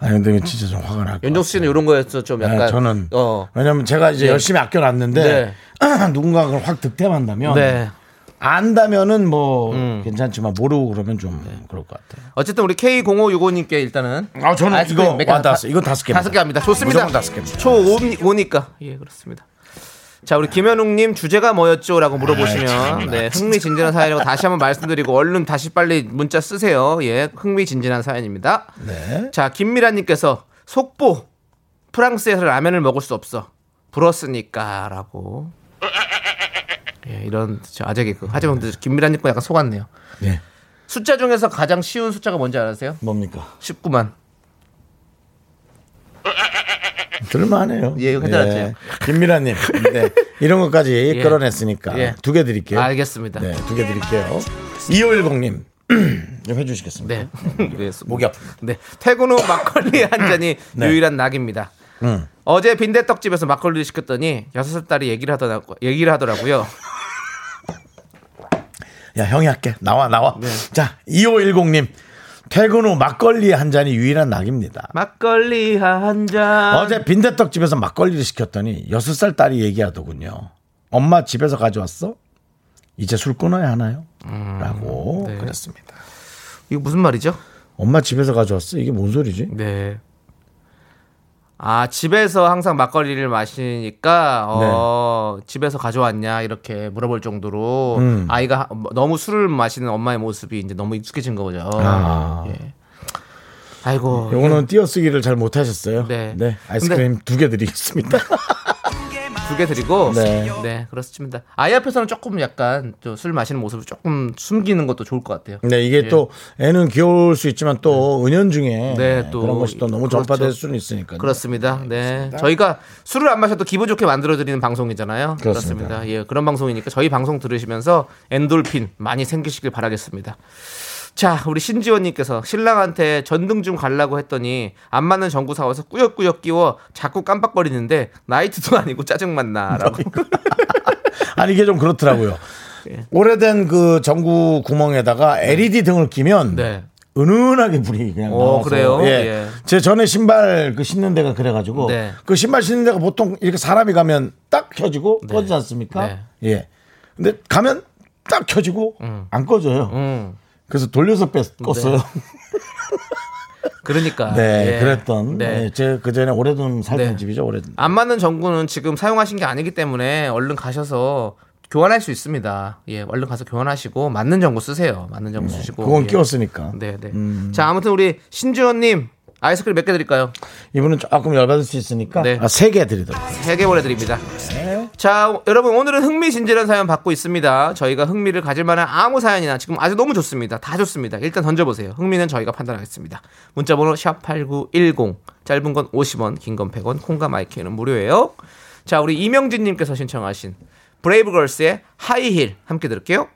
아니 근데 진짜 좀 화가 날것 윤정수 씨는 이런 거에서 좀 같아요. 약간. 네, 저는 어. 왜냐면 제가 이제 네. 열심히 아껴놨는데 누군가 그걸 확 득템한다면 네. 안다면은 뭐 음. 괜찮지만 모르고 그러면 좀 그럴 것 같아요. 어쨌든 우리 K0565님께 일단은. 아 저는 이거 몇개 와닿았어. 다- 이거 다섯 개. 다섯 개 합니다. 좋습니다. 다섯 개입니다. 초 5니까. 예, 그렇습니다. 자, 우리 김현웅님 주제가 뭐였죠? 라고 물어보시면, 참나, 네, 흥미진진한 사연이라고 다시 한번 말씀드리고, 얼른 다시 빨리 문자 쓰세요. 예, 흥미진진한 사연입니다. 네. 자, 김미라님께서, 속보, 프랑스에서 라면을 먹을 수 없어. 불었으니까. 라고. 예, 이런 저 아재 개그. 하지만 근데 김미라님 거 약간 속았네요. 네. 숫자 중에서 가장 쉬운 숫자가 뭔지 아세요? 뭡니까? 19만. 들만하네요. 예, 괜찮았죠. 김미라님, 네. 이런 것까지 예. 끌어냈으니까 예. 두개 드릴게요. 알겠습니다. 네, 두 개 드릴게요. 2510님 좀 해주시겠습니까? 네. 그래서 목이 아프. 네. 퇴근 후 막걸리 한 잔이 네. 유일한 낙입니다. 응. 어제 빈대떡집에서 막걸리를 시켰더니 여섯 살 딸이 얘기를 하더라고 얘기를 하더라고요. 야, 형이 할게. 나와, 나와. 네. 자, 2510님. 퇴근 후 막걸리 한 잔이 유일한 낙입니다. 막걸리 한 잔. 어제 빈대떡집에서 막걸리를 시켰더니 6살 딸이 얘기하더군요. 엄마 집에서 가져왔어? 이제 술 끊어야 하나요? 라고 네. 그랬습니다. 이거 무슨 말이죠? 엄마 집에서 가져왔어? 이게 뭔 소리지? 네. 아, 집에서 항상 막걸리를 마시니까, 어, 집에서 가져왔냐, 이렇게 물어볼 정도로, 음. 아이가 너무 술을 마시는 엄마의 모습이 이제 너무 익숙해진 거죠. 아. 예. 아이고. 요거는 띄어쓰기를 잘 못하셨어요. 네. 아이스크림 두 개 드리겠습니다. 두 개 드리고, 네. 네. 그렇습니다. 아이 앞에서는 조금 약간 좀술 마시는 모습을 조금 숨기는 것도 좋을 것 같아요. 네, 이게 또 애는 귀여울 수 있지만 또 은연중에 네, 또 그런 것이 또 너무 그렇죠. 전파될 수는 있으니까. 그렇습니다. 네. 저희가 술을 안 마셔도 기분 좋게 만들어드리는 방송이잖아요. 그렇습니다. 그렇습니다. 예, 그런 방송이니까 저희 방송 들으시면서 엔돌핀 많이 생기시길 바라겠습니다. 자, 우리 신지원님께서 신랑한테 전등 좀 갈라고 했더니 안 맞는 전구 사와서 꾸역꾸역 끼워 자꾸 깜빡거리는데 나이트도 아니고 짜증만 나라고. 아니 이게 좀 그렇더라고요. 예. 오래된 그 전구 구멍에다가 LED 등을 끼면 네. 은은하게 불이 그냥 오, 나와서 그래요? 예. 예. 제 전에 신발 그 신는 데가 그래가지고 네. 그 신발 신는 데가 보통 이렇게 사람이 가면 딱 켜지고 네. 꺼지지 않습니까? 네. 예. 근데 가면 딱 켜지고 안 꺼져요. 음. 그래서 돌려서 뺐 껐어요. 그러니까. 네, 예. 그랬던. 네. 네. 제그 전에 오래된 살던 네. 집이죠, 오래된. 안 맞는 전구는 지금 사용하신 게 아니기 때문에 얼른 가셔서 교환할 수 있습니다. 예, 얼른 가서 교환하시고 맞는 전구 쓰세요. 맞는 전구 쓰시고. 그건 예. 끼웠으니까. 네, 네. 자, 아무튼 우리 신지원님 아이스크림 몇 개 드릴까요? 이분은 조금 열받을 수 있으니까 네. 아, 세개 드리도록. 세 개 보내드립니다. 자, 여러분 오늘은 흥미진진한 사연 받고 있습니다. 저희가 흥미를 가질 만한 아무 사연이나 지금 아주 너무 좋습니다. 다 좋습니다. 일단 던져보세요. 흥미는 저희가 판단하겠습니다. 문자번호 샵 #8910 짧은 건 50원, 긴 건 100원, 콩과 마이크는 무료예요. 자, 우리 이명진님께서 신청하신 브레이브걸스의 하이힐 함께 들을게요.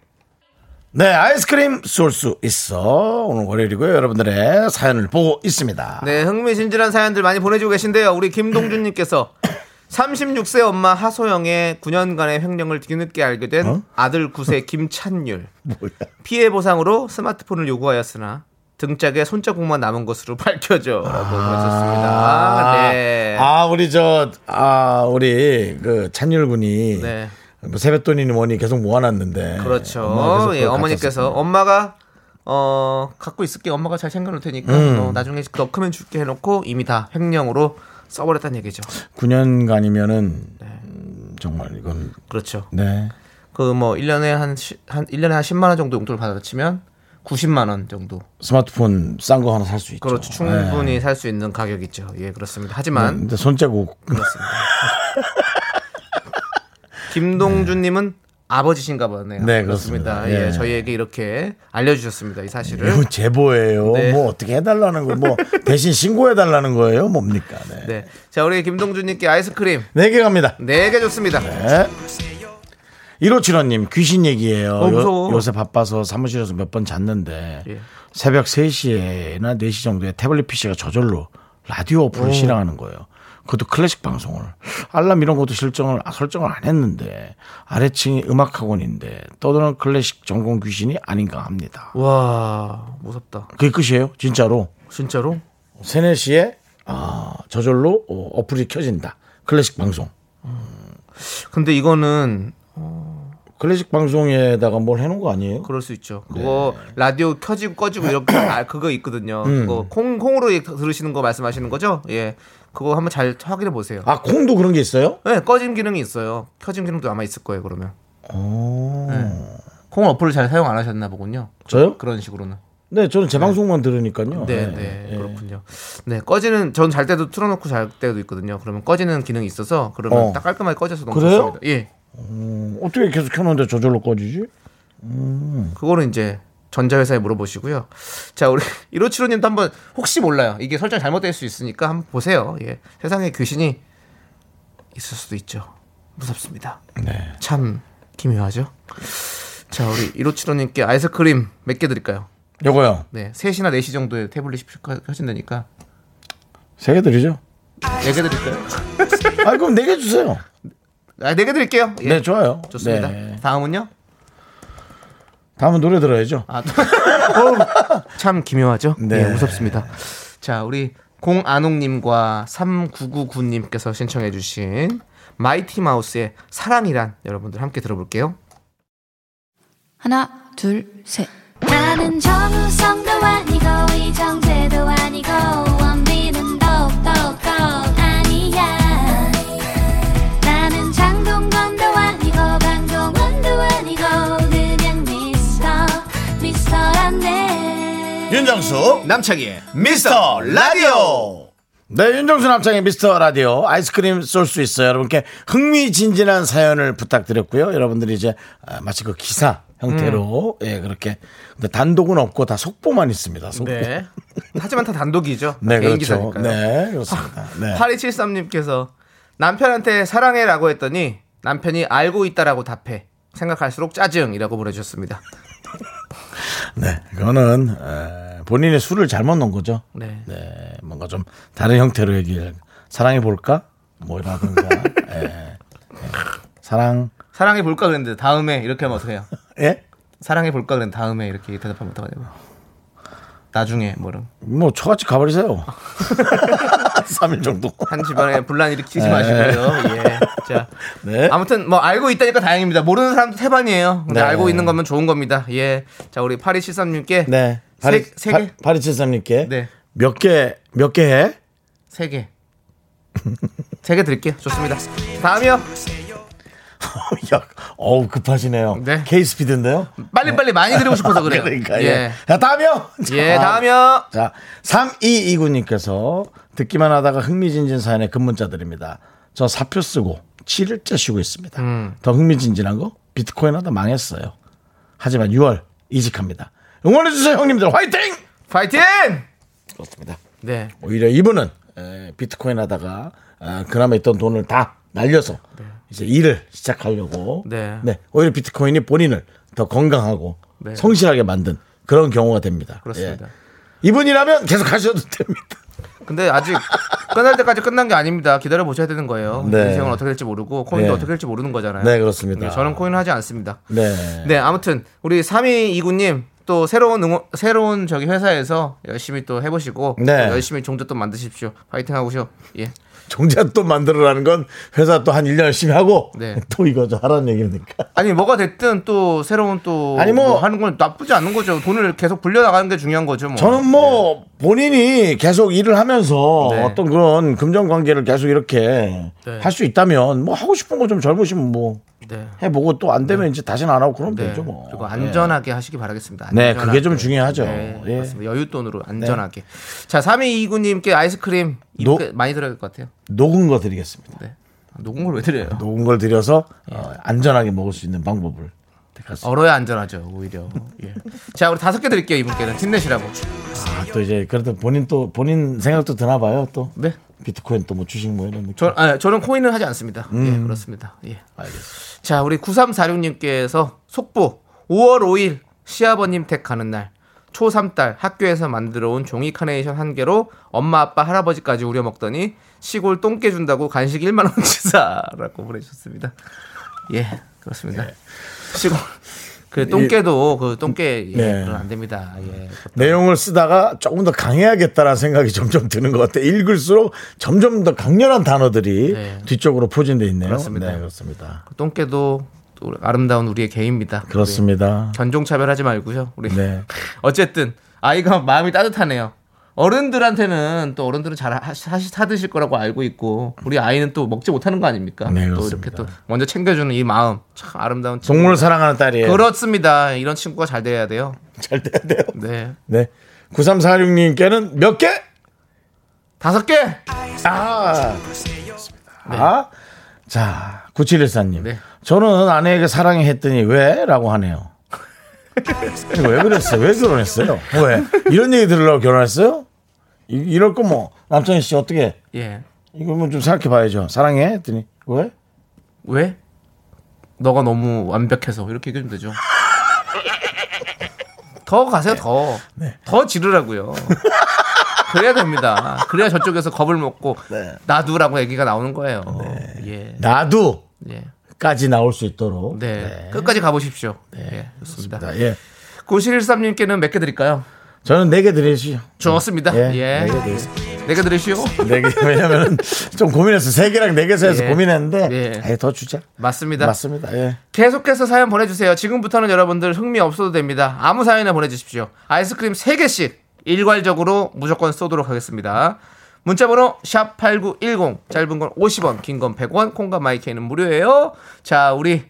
네, 아이스크림 쏠 수 있어. 오늘 월요일이고요. 여러분들의 사연을 보고 있습니다. 네, 흥미진진한 사연들 많이 보내주고 계신데요. 우리 김동준님께서 36세 엄마 하소영의 9년간의 횡령을 뒤늦게 알게 된 아들 9세 김찬율. 뭐야. 피해 보상으로 스마트폰을 요구하였으나 등짝에 손자국만 남은 것으로 밝혀져라고 보내셨습니다. 네. 아, 우리 저, 아, 우리 그 찬율 군이 네. 뭐 세뱃돈이니 뭐니 계속 모아놨는데. 그렇죠. 예, 어머니께서 엄마가 어 갖고 있을게 엄마가 잘 챙겨놓을 테니까 음. 어, 나중에 더 크면 줄게 해놓고 이미 다 횡령으로 써버렸다는 얘기죠. 9년간이면은 네. 음, 정말 이건 그렇죠. 네. 그 뭐 1년에 한, 시, 한 1년에 한 10만 원 정도 용돈을 받아치면 90만 원 정도. 스마트폰 싼 거 하나 살 수 있죠. 그렇죠. 충분히 네. 살수 있는 가격이죠. 예, 그렇습니다. 네, 하지만 근데 손자국 그렇습니다. 김동준님은 아버지신가 보네요. 네, 그렇습니다. 그렇습니다. 예. 예. 저희에게 이렇게 알려주셨습니다. 이 사실을. 이거 제보예요. 네. 뭐 어떻게 해달라는 거, 뭐 대신 신고해달라는 거예요. 뭡니까? 네. 네. 자, 우리 김동준님께 아이스크림 네 개 갑니다. 네 개 좋습니다. 네. 1575님 귀신 얘기예요. 어, 무서워. 요, 새 바빠서 사무실에서 몇 번 잤는데 예. 새벽 3시에나 4시 정도에 태블릿 PC가 저절로 라디오 어플을 실행하는 거예요. 그것도 클래식 방송을 알람 이런 것도 실정을 아, 설정을 안 했는데 아래층이 음악 학원인데 떠드는 클래식 전공 귀신이 아닌가 합니다. 와, 무섭다. 그게 끝이에요, 진짜로. 진짜로? 3, 4시에 아, 저절로 어, 어플이 켜진다. 클래식 방송. 근데 이거는 클래식 방송에다가 뭘 해놓은 거 아니에요? 그럴 수 있죠. 그거 라디오 켜지고 꺼지고 이렇게 아 그거 있거든요. 음. 그거 콩 콩으로 들으시는 거 말씀하시는 거죠? 예. 그거 한번 잘 확인해 보세요. 아 콩도 그런 게 있어요? 네, 꺼짐 기능이 있어요. 켜짐 기능도 아마 있을 거예요, 그러면. 오. 콩 어플을 잘 사용 안 하셨나 보군요. 저요? 그런 식으로는. 네, 저는 제 방송만 들으니까요. 네, 네, 그렇군요. 네, 꺼지는 전 잘 때도 틀어놓고 잘 때도 있거든요. 그러면 꺼지는 기능이 있어서 그러면 어. 딱 깔끔하게 꺼져서 너무 그래요? 좋습니다. 예, 음, 어떻게 계속 켜놓는데 저절로 꺼지지? 그거는 이제 전자회사에 물어보시고요. 자, 우리 1575님도 한번 혹시 몰라요. 이게 설정 잘못될 수 있으니까 한번 보세요. 예, 세상에 귀신이 있을 수도 있죠. 무섭습니다. 네. 참 기묘하죠. 자, 우리 1575님께 아이스크림 몇 개 드릴까요? 요거요. 네, 3시나 4시 정도에 태블릿이 켜진다니까 세개 드리죠? 4개 드릴까요? 아, 그럼 네개 주세요. 아, 4개 드릴게요. 예. 네, 좋아요. 좋습니다. 네. 다음은요? 다음은 노래 들어야죠. 아, 참 기묘하죠? 네. 네. 무섭습니다. 자, 우리 공안웅님과 3999님께서 신청해주신 마이티 마우스의 사랑이란 여러분들 함께 들어볼게요. 하나, 둘, 셋. 나는 정우성도 아니고 이정재도 아니고 원빈은 윤정수 남창희의 미스터 라디오. 네, 윤정수 남창의 미스터 라디오 아이스크림 쏠 수 있어요. 여러분께 흥미진진한 사연을 부탁드렸고요. 여러분들이 이제 아, 마치 그 기사 형태로 예 그렇게 근데 단독은 없고 다 속보만 있습니다. 속보. 네, 네. 하지만 다 단독이죠. 개인 그렇죠. 기사니까요. 네, 그렇습니다. 네. 8273님께서 남편한테 사랑해라고 했더니 남편이 알고 있다라고 답해. 생각할수록 짜증이라고 보내주셨습니다. 네, 그거는 에, 본인의 술을 잘못 넣은 거죠. 네. 네, 뭔가 좀 다른 형태로 얘기를 사랑해 볼까? 뭐라든가. 예, 예. 사랑 사랑해 볼까 그랬는데 다음에 이렇게 하면 어떡해요? 예? 사랑해 볼까 그랬는데 다음에 이렇게 대답하면 어떡하냐고. 나중에 뭐를 뭐 초같이 가버리세요. 3일 정도. 한 집안에 분란 일으키지 마시고요. 예. 자, 네. 아무튼 뭐 알고 있다니까 다행입니다. 모르는 사람도 태반이에요. 근데 네. 알고 있는 거면 좋은 겁니다. 예. 자, 우리 8273님께 네. 세, 세 개? 파리칠삼님께 네. 몇 개, 몇 개 해? 세 개. 세 개 드릴게요. 좋습니다. 다음이요. 야, 어우, 급하시네요. 네. K스피드인데요? 빨리 빨리 많이 드리고 싶어서 그래요. 그러니까, 예. 예. 자, 다음이요. 예, 자, 다음이요. 자, 3229님께서 듣기만 하다가 흥미진진 사연의 근문자들입니다. 저 사표 쓰고 7일째 쉬고 있습니다. 음. 더 흥미진진한 거? 비트코인 하다 망했어요. 하지만 6월 이직합니다. 응원해주세요, 형님들. 화이팅! 파이팅! 그렇습니다. 네. 오히려 이분은 에, 비트코인 하다가 아, 그나마 있던 돈을 다 날려서 이제 일을 시작하려고 네. 오히려 비트코인이 본인을 더 건강하고 네. 성실하게 만든 그런 경우가 됩니다. 그렇습니다. 예. 이분이라면 계속 하셔도 됩니다. 근데 아직 끝날 때까지 끝난 게 아닙니다. 기다려 보셔야 되는 거예요. 네. 인생은 어떻게 될지 모르고 코인도 네. 어떻게 될지 모르는 거잖아요. 네, 그렇습니다. 네, 저는 코인을 하지 않습니다. 네. 네, 아무튼 우리 3229님 또 새로운 응원, 새로운 저기 회사에서 열심히 또 해보시고 네. 또 열심히 종조 또 만드십시오. 파이팅 하고요. 예. 종자 또 만들어라는 건 회사 또 한 1년 열심히 하고 네. 또 이거 저 하라는 얘기니까. 아니 뭐가 됐든 또 새로운 또 아니, 뭐- 하는 건 나쁘지 않은 거죠. 돈을 계속 불려 나가는 게 중요한 거죠. 뭐. 저는 뭐 본인이 계속 일을 하면서 네. 어떤 그런 금전 관계를 계속 이렇게 네. 할수 있다면 뭐 하고 싶은 거 좀 젊으시면 뭐 네. 해보고 또 안 되면 이제 다시는 안 하고 그러면 네. 되죠 뭐. 그리고 안전하게 하시기 바라겠습니다. 네, 안전하게. 그게 좀 중요하죠. 네, 예. 그렇습니다. 여윳돈으로 안전하게. 자, 3229님께 아이스크림 노- 입 많이 들어야 될것 같아요. 녹은 거 드리겠습니다. 네. 녹은 걸 왜 드려요? 녹은 걸 드려서 어, 안전하게 먹을 수 있는 방법을 택했습니다. 얼어야 안전하죠, 오히려. 예. 자, 우리 다섯 개 드릴게요, 이분께는. 힘내시라고. 아, 또 이제 그래도 본인 또 본인 생각도 드나 봐요 또. 네. 비트코인 또 뭐 주식 뭐 이런 느낌. 저, 아, 저는 코인을 하지 않습니다. 예, 그렇습니다. 예. 알겠습니다. 자, 우리 9346님께서 속보 5월 5일 시아버님 댁 가는 날 초3딸 학교에서 만들어 온 종이 카네이션 한 개로 엄마 아빠 할아버지까지 우려 먹더니 시골 똥개 준다고 간식 1만 원 주사라고 보내주셨습니다. 예, 그렇습니다. 시골 그 똥개도 그 똥개 예, 네. 안 됩니다. 예. 내용을 쓰다가 조금 더 강해야겠다라는 생각이 점점 드는 것 같아요. 읽을수록 점점 더 강렬한 단어들이 네. 뒤쪽으로 포진돼 있네요. 그렇습니다. 네, 그렇습니다. 똥개도 또 아름다운 우리의 개입니다. 그렇습니다. 견종 차별하지 말고요. 우리 네. 어쨌든 아이가 마음이 따뜻하네요. 어른들한테는 또 어른들은 잘 하- 하시 사드실 거라고 알고 있고 우리 아이는 또 먹지 못하는 거 아닙니까? 네, 또 그렇습니다. 이렇게 또 먼저 챙겨주는 이 마음 참 아름다운 친구. 동물을 사랑하는 딸이에요. 그렇습니다. 이런 친구가 잘 돼야 돼요. 잘 돼야 돼요. 네, 네. 9346님께는 몇 개? 다섯 개. 아. 아. 자, 9714님. 네. 저는 아내에게 사랑해 했더니 왜? 라고 하네요. 왜 그랬어요? 왜 결혼했어요? 왜? 이런 얘기 들으려고 결혼했어요? 이, 이럴 거 뭐, 남창희 씨 어떻게, 예. 이거 좀 생각해 봐야죠. 사랑해? 했더니, 왜? 왜? 너가 너무 완벽해서 이렇게 얘기하면 되죠. 더 가세요, 더. 네. 더 지르라고요. 그래야 됩니다. 그래야 저쪽에서 겁을 먹고 네. 놔두라고 얘기가 나오는 거예요. 예. 나도 예. 까지 나올 수 있도록. 네. 끝까지 가보십시오. 예, 좋습니다. 네. 예. 9113님께는 몇 개 드릴까요? 저는 네 개 드리시죠. 좋습니다. 예. 예. 네개 드리세요. 네개 드리시오. 네 개. 왜냐면 좀 고민했어. 세 개랑 네 개서 해서 예. 고민했는데. 예. 에이, 더 주자. 맞습니다. 맞습니다. 예. 계속해서 사연 보내주세요. 지금부터는 여러분들 흥미 없어도 됩니다. 아무 사연이나 보내주십시오. 아이스크림 3개씩 일괄적으로 무조건 쏘도록 하겠습니다. 문자번호 샵 8910 짧은 건 50원 긴 건 100원 콩과 my K는 무료예요. 자 우리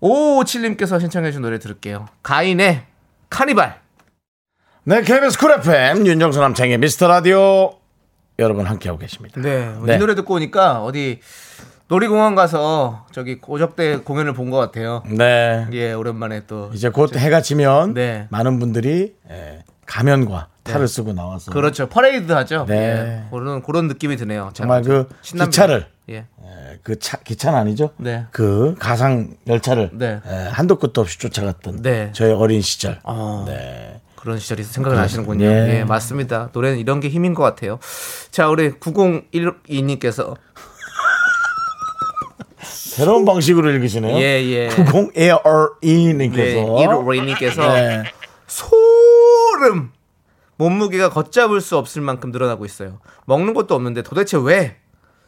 557님께서 신청해 주신 노래 들을게요. 가인의 카니발 네, KBS 쿨 FM 윤정수 남창의 미스터 라디오 여러분 함께하고 계십니다. 네, 네. 이 노래 듣고 오니까 어디 놀이공원 가서 저기 고적대 공연을 본 것 같아요. 네. 예, 오랜만에 또 이제 곧 해가 지면 네. 많은 분들이 예, 가면과 탈을 쓰고 나와서 그렇죠. 퍼레이드 하죠. 네. 예, 그런 그런 느낌이 드네요. 정말 그. 기차를 예. 예, 그 차, 기차는 아니죠? 네. 그 가상 열차를 네. 예, 한도 끝도 없이 쫓아갔던 네. 저의 어린 시절. 어, 네. 그런 시절이 생각이 나시는군요. 예. 예, 맞습니다. 노래는 이런 게 힘인 것 같아요. 자, 우리 9012님께서 새로운 방식으로 읽으시네요. 예, 예. 90 ARE님께서 네, 이로레이님께서 네. 소름 몸무게가 걷잡을 수 없을 만큼 늘어나고 있어요. 먹는 것도 없는데 도대체 왜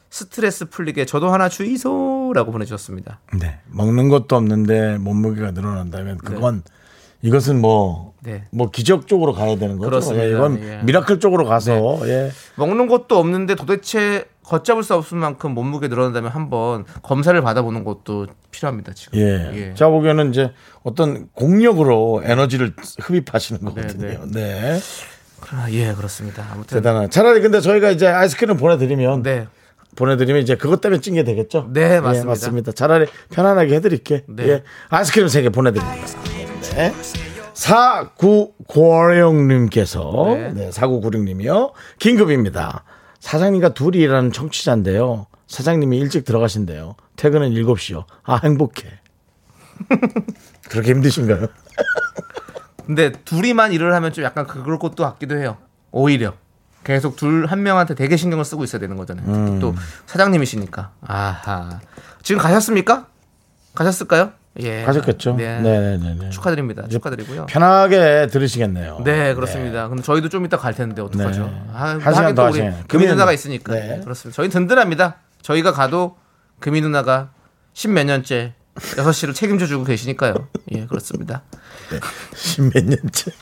스트레스 풀리게 저도 하나 주이소라고 보내주셨습니다. 네. 먹는 것도 없는데 몸무게가 늘어난다면 그건 이것은 뭐, 네. 뭐 기적 쪽으로 가야 되는 거죠. 그렇습니다. 예, 이건 예. miracle 쪽으로 가서 예. 먹는 것도 없는데 도대체 걷잡을 수 없을 만큼 몸무게 늘어난다면 한번 검사를 받아보는 것도 필요합니다. 지금. 예. 예. 제가 보기에는 이제 어떤 공력으로 에너지를 흡입하시는 거거든요. 네. 아, 예, 그렇습니다. 아무튼 대단한. 차라리 근데 저희가 이제 아이스크림 보내드리면 네. 보내드리면 이제 그것 때문에 찡게 되겠죠? 네, 맞습니다. 예, 맞습니다. 차라리 편안하게 해드릴게. 네. 예. 아이스크림 3개 보내드립니다. 네. 4996님께서, 네. 네. 4996님이요. 긴급입니다. 사장님과 둘이 일하는 청취자인데요. 사장님이 일찍 들어가신대요. 퇴근은 7시요. 아, 행복해. 그렇게 힘드신가요? 근데 둘이만 일을 하면 좀 약간 그럴 것도 같기도 해요. 오히려 계속 둘 한 명한테 되게 신경을 쓰고 있어야 되는 거잖아요. 음. 또 사장님이시니까. 아하. 지금 가셨습니까? 가셨을까요? 예. 가셨겠죠? 네. 네네네. 축하드립니다. 축하드리고요. 편하게 들으시겠네요. 네, 그렇습니다. 근데 저희도 좀 이따 갈 텐데 어떡하죠? 네. 아, 한 시간 하긴 더또 우리 하시네. 금이 누나가 있으니까. 네. 그렇습니다. 저희 든든합니다. 저희가 가도 금이 누나가 십몇 년째 6시를 책임져 주고 계시니까요. 예, 그렇습니다. 십몇 년째.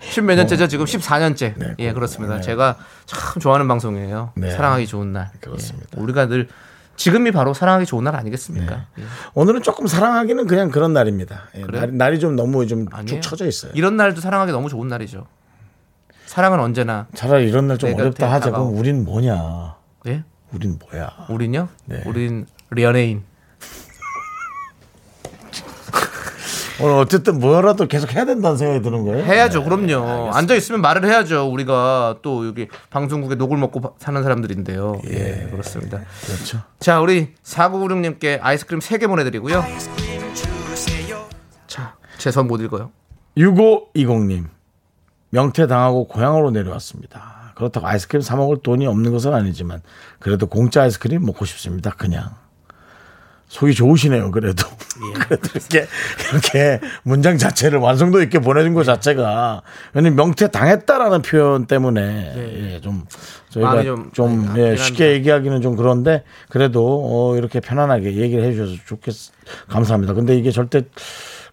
십몇 년째죠. 지금 14년째. 네, 예, 그렇습니다. 네. 제가 참 좋아하는 방송이에요. 네. 사랑하기 좋은 날. 그렇습니다. 예, 우리가 늘 지금이 바로 사랑하기 좋은 날 아니겠습니까? 예. 오늘은 조금 사랑하기는 그냥 그런 날입니다. 예, 그래요? 날이, 날이 좀 너무 좀. 축 처져 있어요. 이런 날도 사랑하기 너무 좋은 날이죠. 사랑은 언제나 차라리 이런 날좀내 어렵다 하자. 그럼 우린 뭐냐? 예? 우린 뭐야? 우린요? 네. 우린 연예인. 오늘 어쨌든 뭐라도 계속 해야 된다는 생각이 드는 거예요. 해야죠. 네, 그럼요. 앉아 있으면 말을 해야죠. 우리가 또 여기 방송국에 녹을 먹고 바- 사는 사람들인데요. 예, 그렇습니다. 그렇죠. 자, 우리 4996님께 아이스크림 3개 보내드리고요. 자, 제선 못 읽어요. 6520님. 명태 당하고 고향으로 내려왔습니다. 그렇다고 아이스크림 사 먹을 돈이 없는 것은 아니지만 그래도 공짜 아이스크림 먹고 싶습니다. 그냥. 속이 좋으시네요. 그래도. 그래도 이렇게 이렇게 문장 자체를 완성도 있게 보내준 것 자체가 왜냐면 명태 당했다라는 표현 때문에 예, 좀 저희가 좀, 좀 예, 쉽게. 얘기하기는 좀 그런데 그래도 어, 이렇게 편안하게 얘기를 해주셔서 좋겠 감사합니다. 근데 이게 절대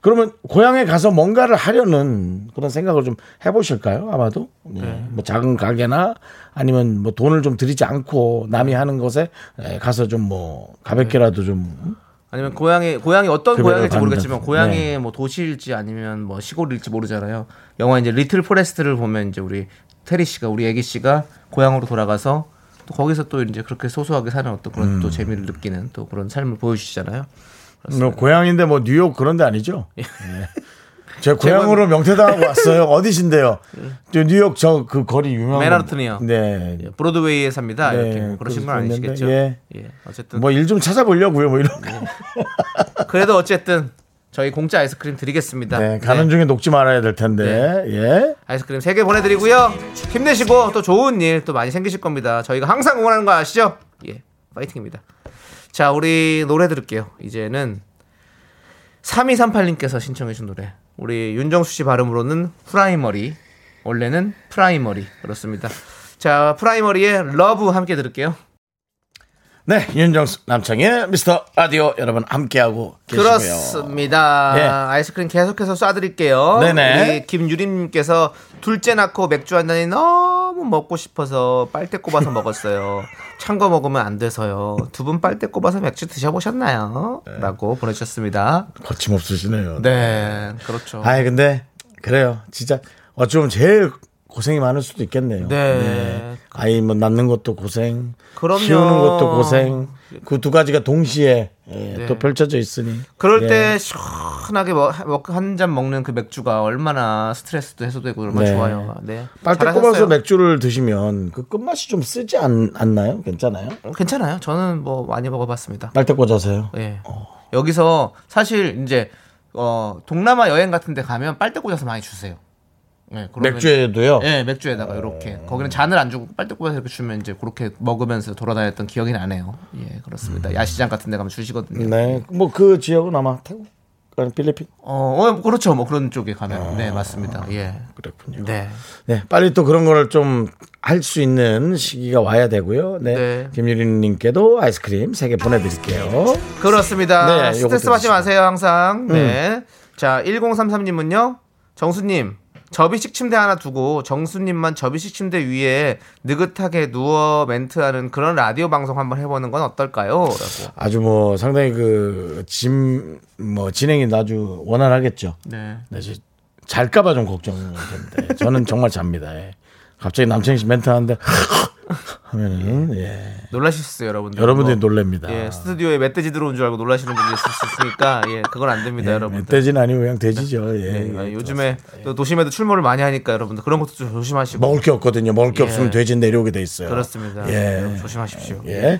그러면 고향에 가서 뭔가를 하려는 그런 생각을 좀 해보실까요? 아마도 네. 뭐 작은 가게나 아니면 뭐 돈을 좀 들이지 않고 남이 하는 것에 에, 가서 좀 뭐 가볍게라도 좀 아니면 고향이 고향이 어떤 고향일지. 모르겠지만 고향이 네. 뭐 도시일지 아니면 뭐 시골일지 모르잖아요. 영화 이제 Little Forest를 보면 이제 우리 태리 씨가 우리 애기 씨가 고향으로 돌아가서 또 거기서 또 이제 그렇게 소소하게 사는 어떤 그런 음. 또 재미를 느끼는 또 그런 삶을 보여주시잖아요. 뭐 고향인데 뭐 뉴욕 그런 데 아니죠? 예. 제 고향으로 명퇴당하고 왔어요. 어디신데요? 저 뉴욕 저 그 거리 유명한 맨하튼이요. 네. 예, 브로드웨이에 삽니다. 네, 이렇게 뭐 그러신 건 아니시겠죠? 그랬는데, 예. 어쨌든 뭐 일 좀 찾아보려고요. 뭐 이런 거. 그래도 어쨌든 저희 공짜 아이스크림 드리겠습니다. 네, 가는 네. 중에 녹지 말아야 될 텐데. 예. 아이스크림 3개 보내 드리고요. 힘내시고 또 좋은 일 또 많이 생기실 겁니다. 저희가 항상 응원하는 거 아시죠? 예, 파이팅입니다. 자, 우리 노래 들을게요. 이제는 3238님께서 신청해준 노래. 우리 윤정수 씨 발음으로는 프라이머리. 원래는 프라이머리. 그렇습니다. 자, 프라이머리의 Love 함께 들을게요. 네, 윤정수 남창의 미스터 라디오 여러분 함께하고 계시고요. 그렇습니다. 예. 아이스크림 계속해서 쏴드릴게요. 네네. 우리 김유림님께서 둘째 낳고 맥주 한 잔이 너무 먹고 싶어서 빨대 꼽아서 먹었어요. 찬 거 먹으면 안 돼서요. 두 분 빨대 꼽아서 맥주 드셔보셨나요? 라고 보내주셨습니다. 거침없으시네요. 네, 그렇죠. 아이 근데 그래요. 진짜 어쩌면 제일 고생이 많을 수도 있겠네요. 네. 아이 뭐 낳는 것도 고생, 그럼요. 키우는 것도 고생. 그 두 가지가 동시에 예, 네. 또 펼쳐져 있으니. 그럴 예. 때 시원하게 뭐, 한잔 먹는 그 맥주가 얼마나 스트레스도 해소되고 얼마나 네. 좋아요. 네. 빨대. 꼽아서 맥주를 드시면 그 끝맛이 좀 쓰지 않, 않나요? 괜찮아요? 괜찮아요. 저는 뭐 많이 먹어봤습니다. 빨대 꽂아서요. 예. 여기서 사실 이제 어 동남아 여행 같은 데 가면 빨대 꽂아서 많이 주세요. 예, 그러면- 맥주에도요. 예, 맥주에다가 이렇게 거기는 잔을 안 주고 빨대 꽂아서 이렇게 주면 이제 그렇게 먹으면서 돌아다녔던 기억이 나네요. 예, 그렇습니다. 야시장 같은 데 가면 주시거든요. 음. 네, 뭐 그 지역은 아마 태국, 아니 필리핀 어, 어, 그렇죠. 뭐 그런 쪽에 가면 네, 맞습니다. 예. 그렇군요. 네. 네, 빨리 또 그런 거를 좀 할 수 있는 시기가 와야 되고요. 네, 네. 김유리님께도 아이스크림 3개 보내드릴게요. 그렇습니다. 네, 스트레스 받지. 마세요, 항상. 네. 자, 1033님은요, 정수님, 접이식 침대 하나 두고 정수님만 접이식 침대 위에 느긋하게 누워 멘트하는 그런 라디오 방송 한번 해보는 건 어떨까요? 라고. 아주 뭐 상당히 그 짐 뭐 진행이 아주 원활하겠죠. 네. 네, 잘까봐 좀 걱정되는데 저는 정말 잡니다. 예. 갑자기 남창희 씨 멘트 하는데 하면은 예. 놀라셨어요, 여러분들. 여러분들이 뭐, 놀랍니다. 예, 스튜디오에 멧돼지 들어온 줄 알고 놀라시는 분들이 있을 수 있으니까, 예, 그건 안 됩니다, 예, 여러분들. 멧돼지는 아니고 그냥 돼지죠. 예. 네, 아, 예, 요즘에 또 도심에도 출몰을 많이 하니까 여러분들 그런 것도 좀 조심하시고. 먹을 게 없거든요. 먹을 게 예. 없으면 돼지 내려오게 돼 있어요. 그렇습니다. 예. 조심하십시오. 예.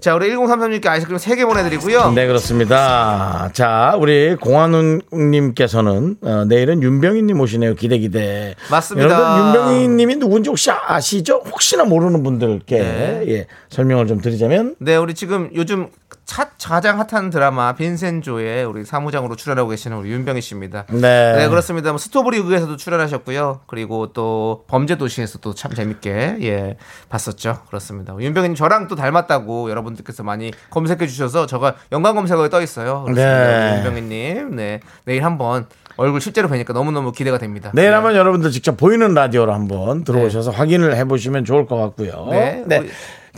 자, 우리 1033님께 아이스크림 3개 보내드리고요. 네, 그렇습니다. 자, 우리 공한훈님께서는 어, 내일은 윤병희님 오시네요. 기대 기대. 맞습니다. 여러분 윤병희님이 누군지 혹시 아시죠? 혹시나 모르는 분들께 네. 예, 설명을 좀 드리자면 네, 우리 지금 요즘 차, 가장 핫한 드라마 빈센조의 우리 사무장으로 출연하고 계시는 우리 윤병희 씨입니다. 네, 네, 그렇습니다. 뭐 스토브리그에서도 출연하셨고요. 그리고 또 범죄도시에서도 참 재밌게 예 봤었죠. 그렇습니다. 윤병희님 저랑 또 닮았다고 여러분들께서 많이 검색해 주셔서 제가 연관 검색어에 떠 있어요. 그렇습니다. 네. 윤병희님, 네 내일 한번 얼굴 실제로 뵈니까 너무 너무 기대가 됩니다. 내일 네. 한번 여러분들 직접 보이는 라디오로 한번 들어오셔서 확인을 해보시면 좋을 것 같고요. 네, 네.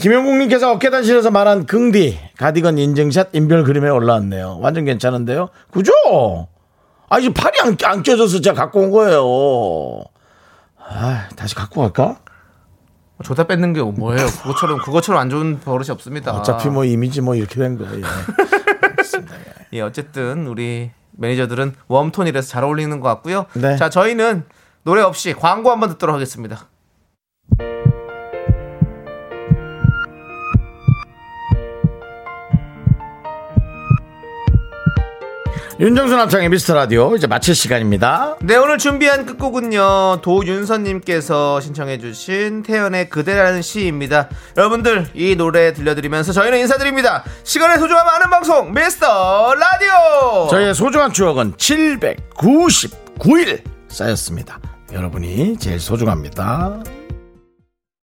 김영국님께서 어깨단실에서 말한 긍디 가디건 인증샷 인별 그림에 올라왔네요. 완전 괜찮은데요. 그죠? 아 이제 팔이 안, 안 껴져서 제가 갖고 온 거예요. 아 다시 갖고 갈까? 조다 뺏는 게 뭐예요? 그것처럼 그것처럼 안 좋은 버릇이 없습니다. 어차피 뭐 이미지 뭐 이렇게 된 거예요. 예, 어쨌든 우리 매니저들은 웜톤이라서 잘 어울리는 것 같고요. 네. 자, 저희는 노래 없이 광고 한번 듣도록 하겠습니다. 윤정수 남창의 미스터 라디오 이제 마칠 시간입니다. 네, 오늘 준비한 끝곡은요. 도윤서님께서 신청해주신 태연의 그대라는 시입니다. 여러분들, 이 노래 들려드리면서 저희는 인사드립니다. 시간의 소중함 아는 방송, 미스터 라디오! 저희의 소중한 추억은 799일 쌓였습니다. 여러분이 제일 소중합니다.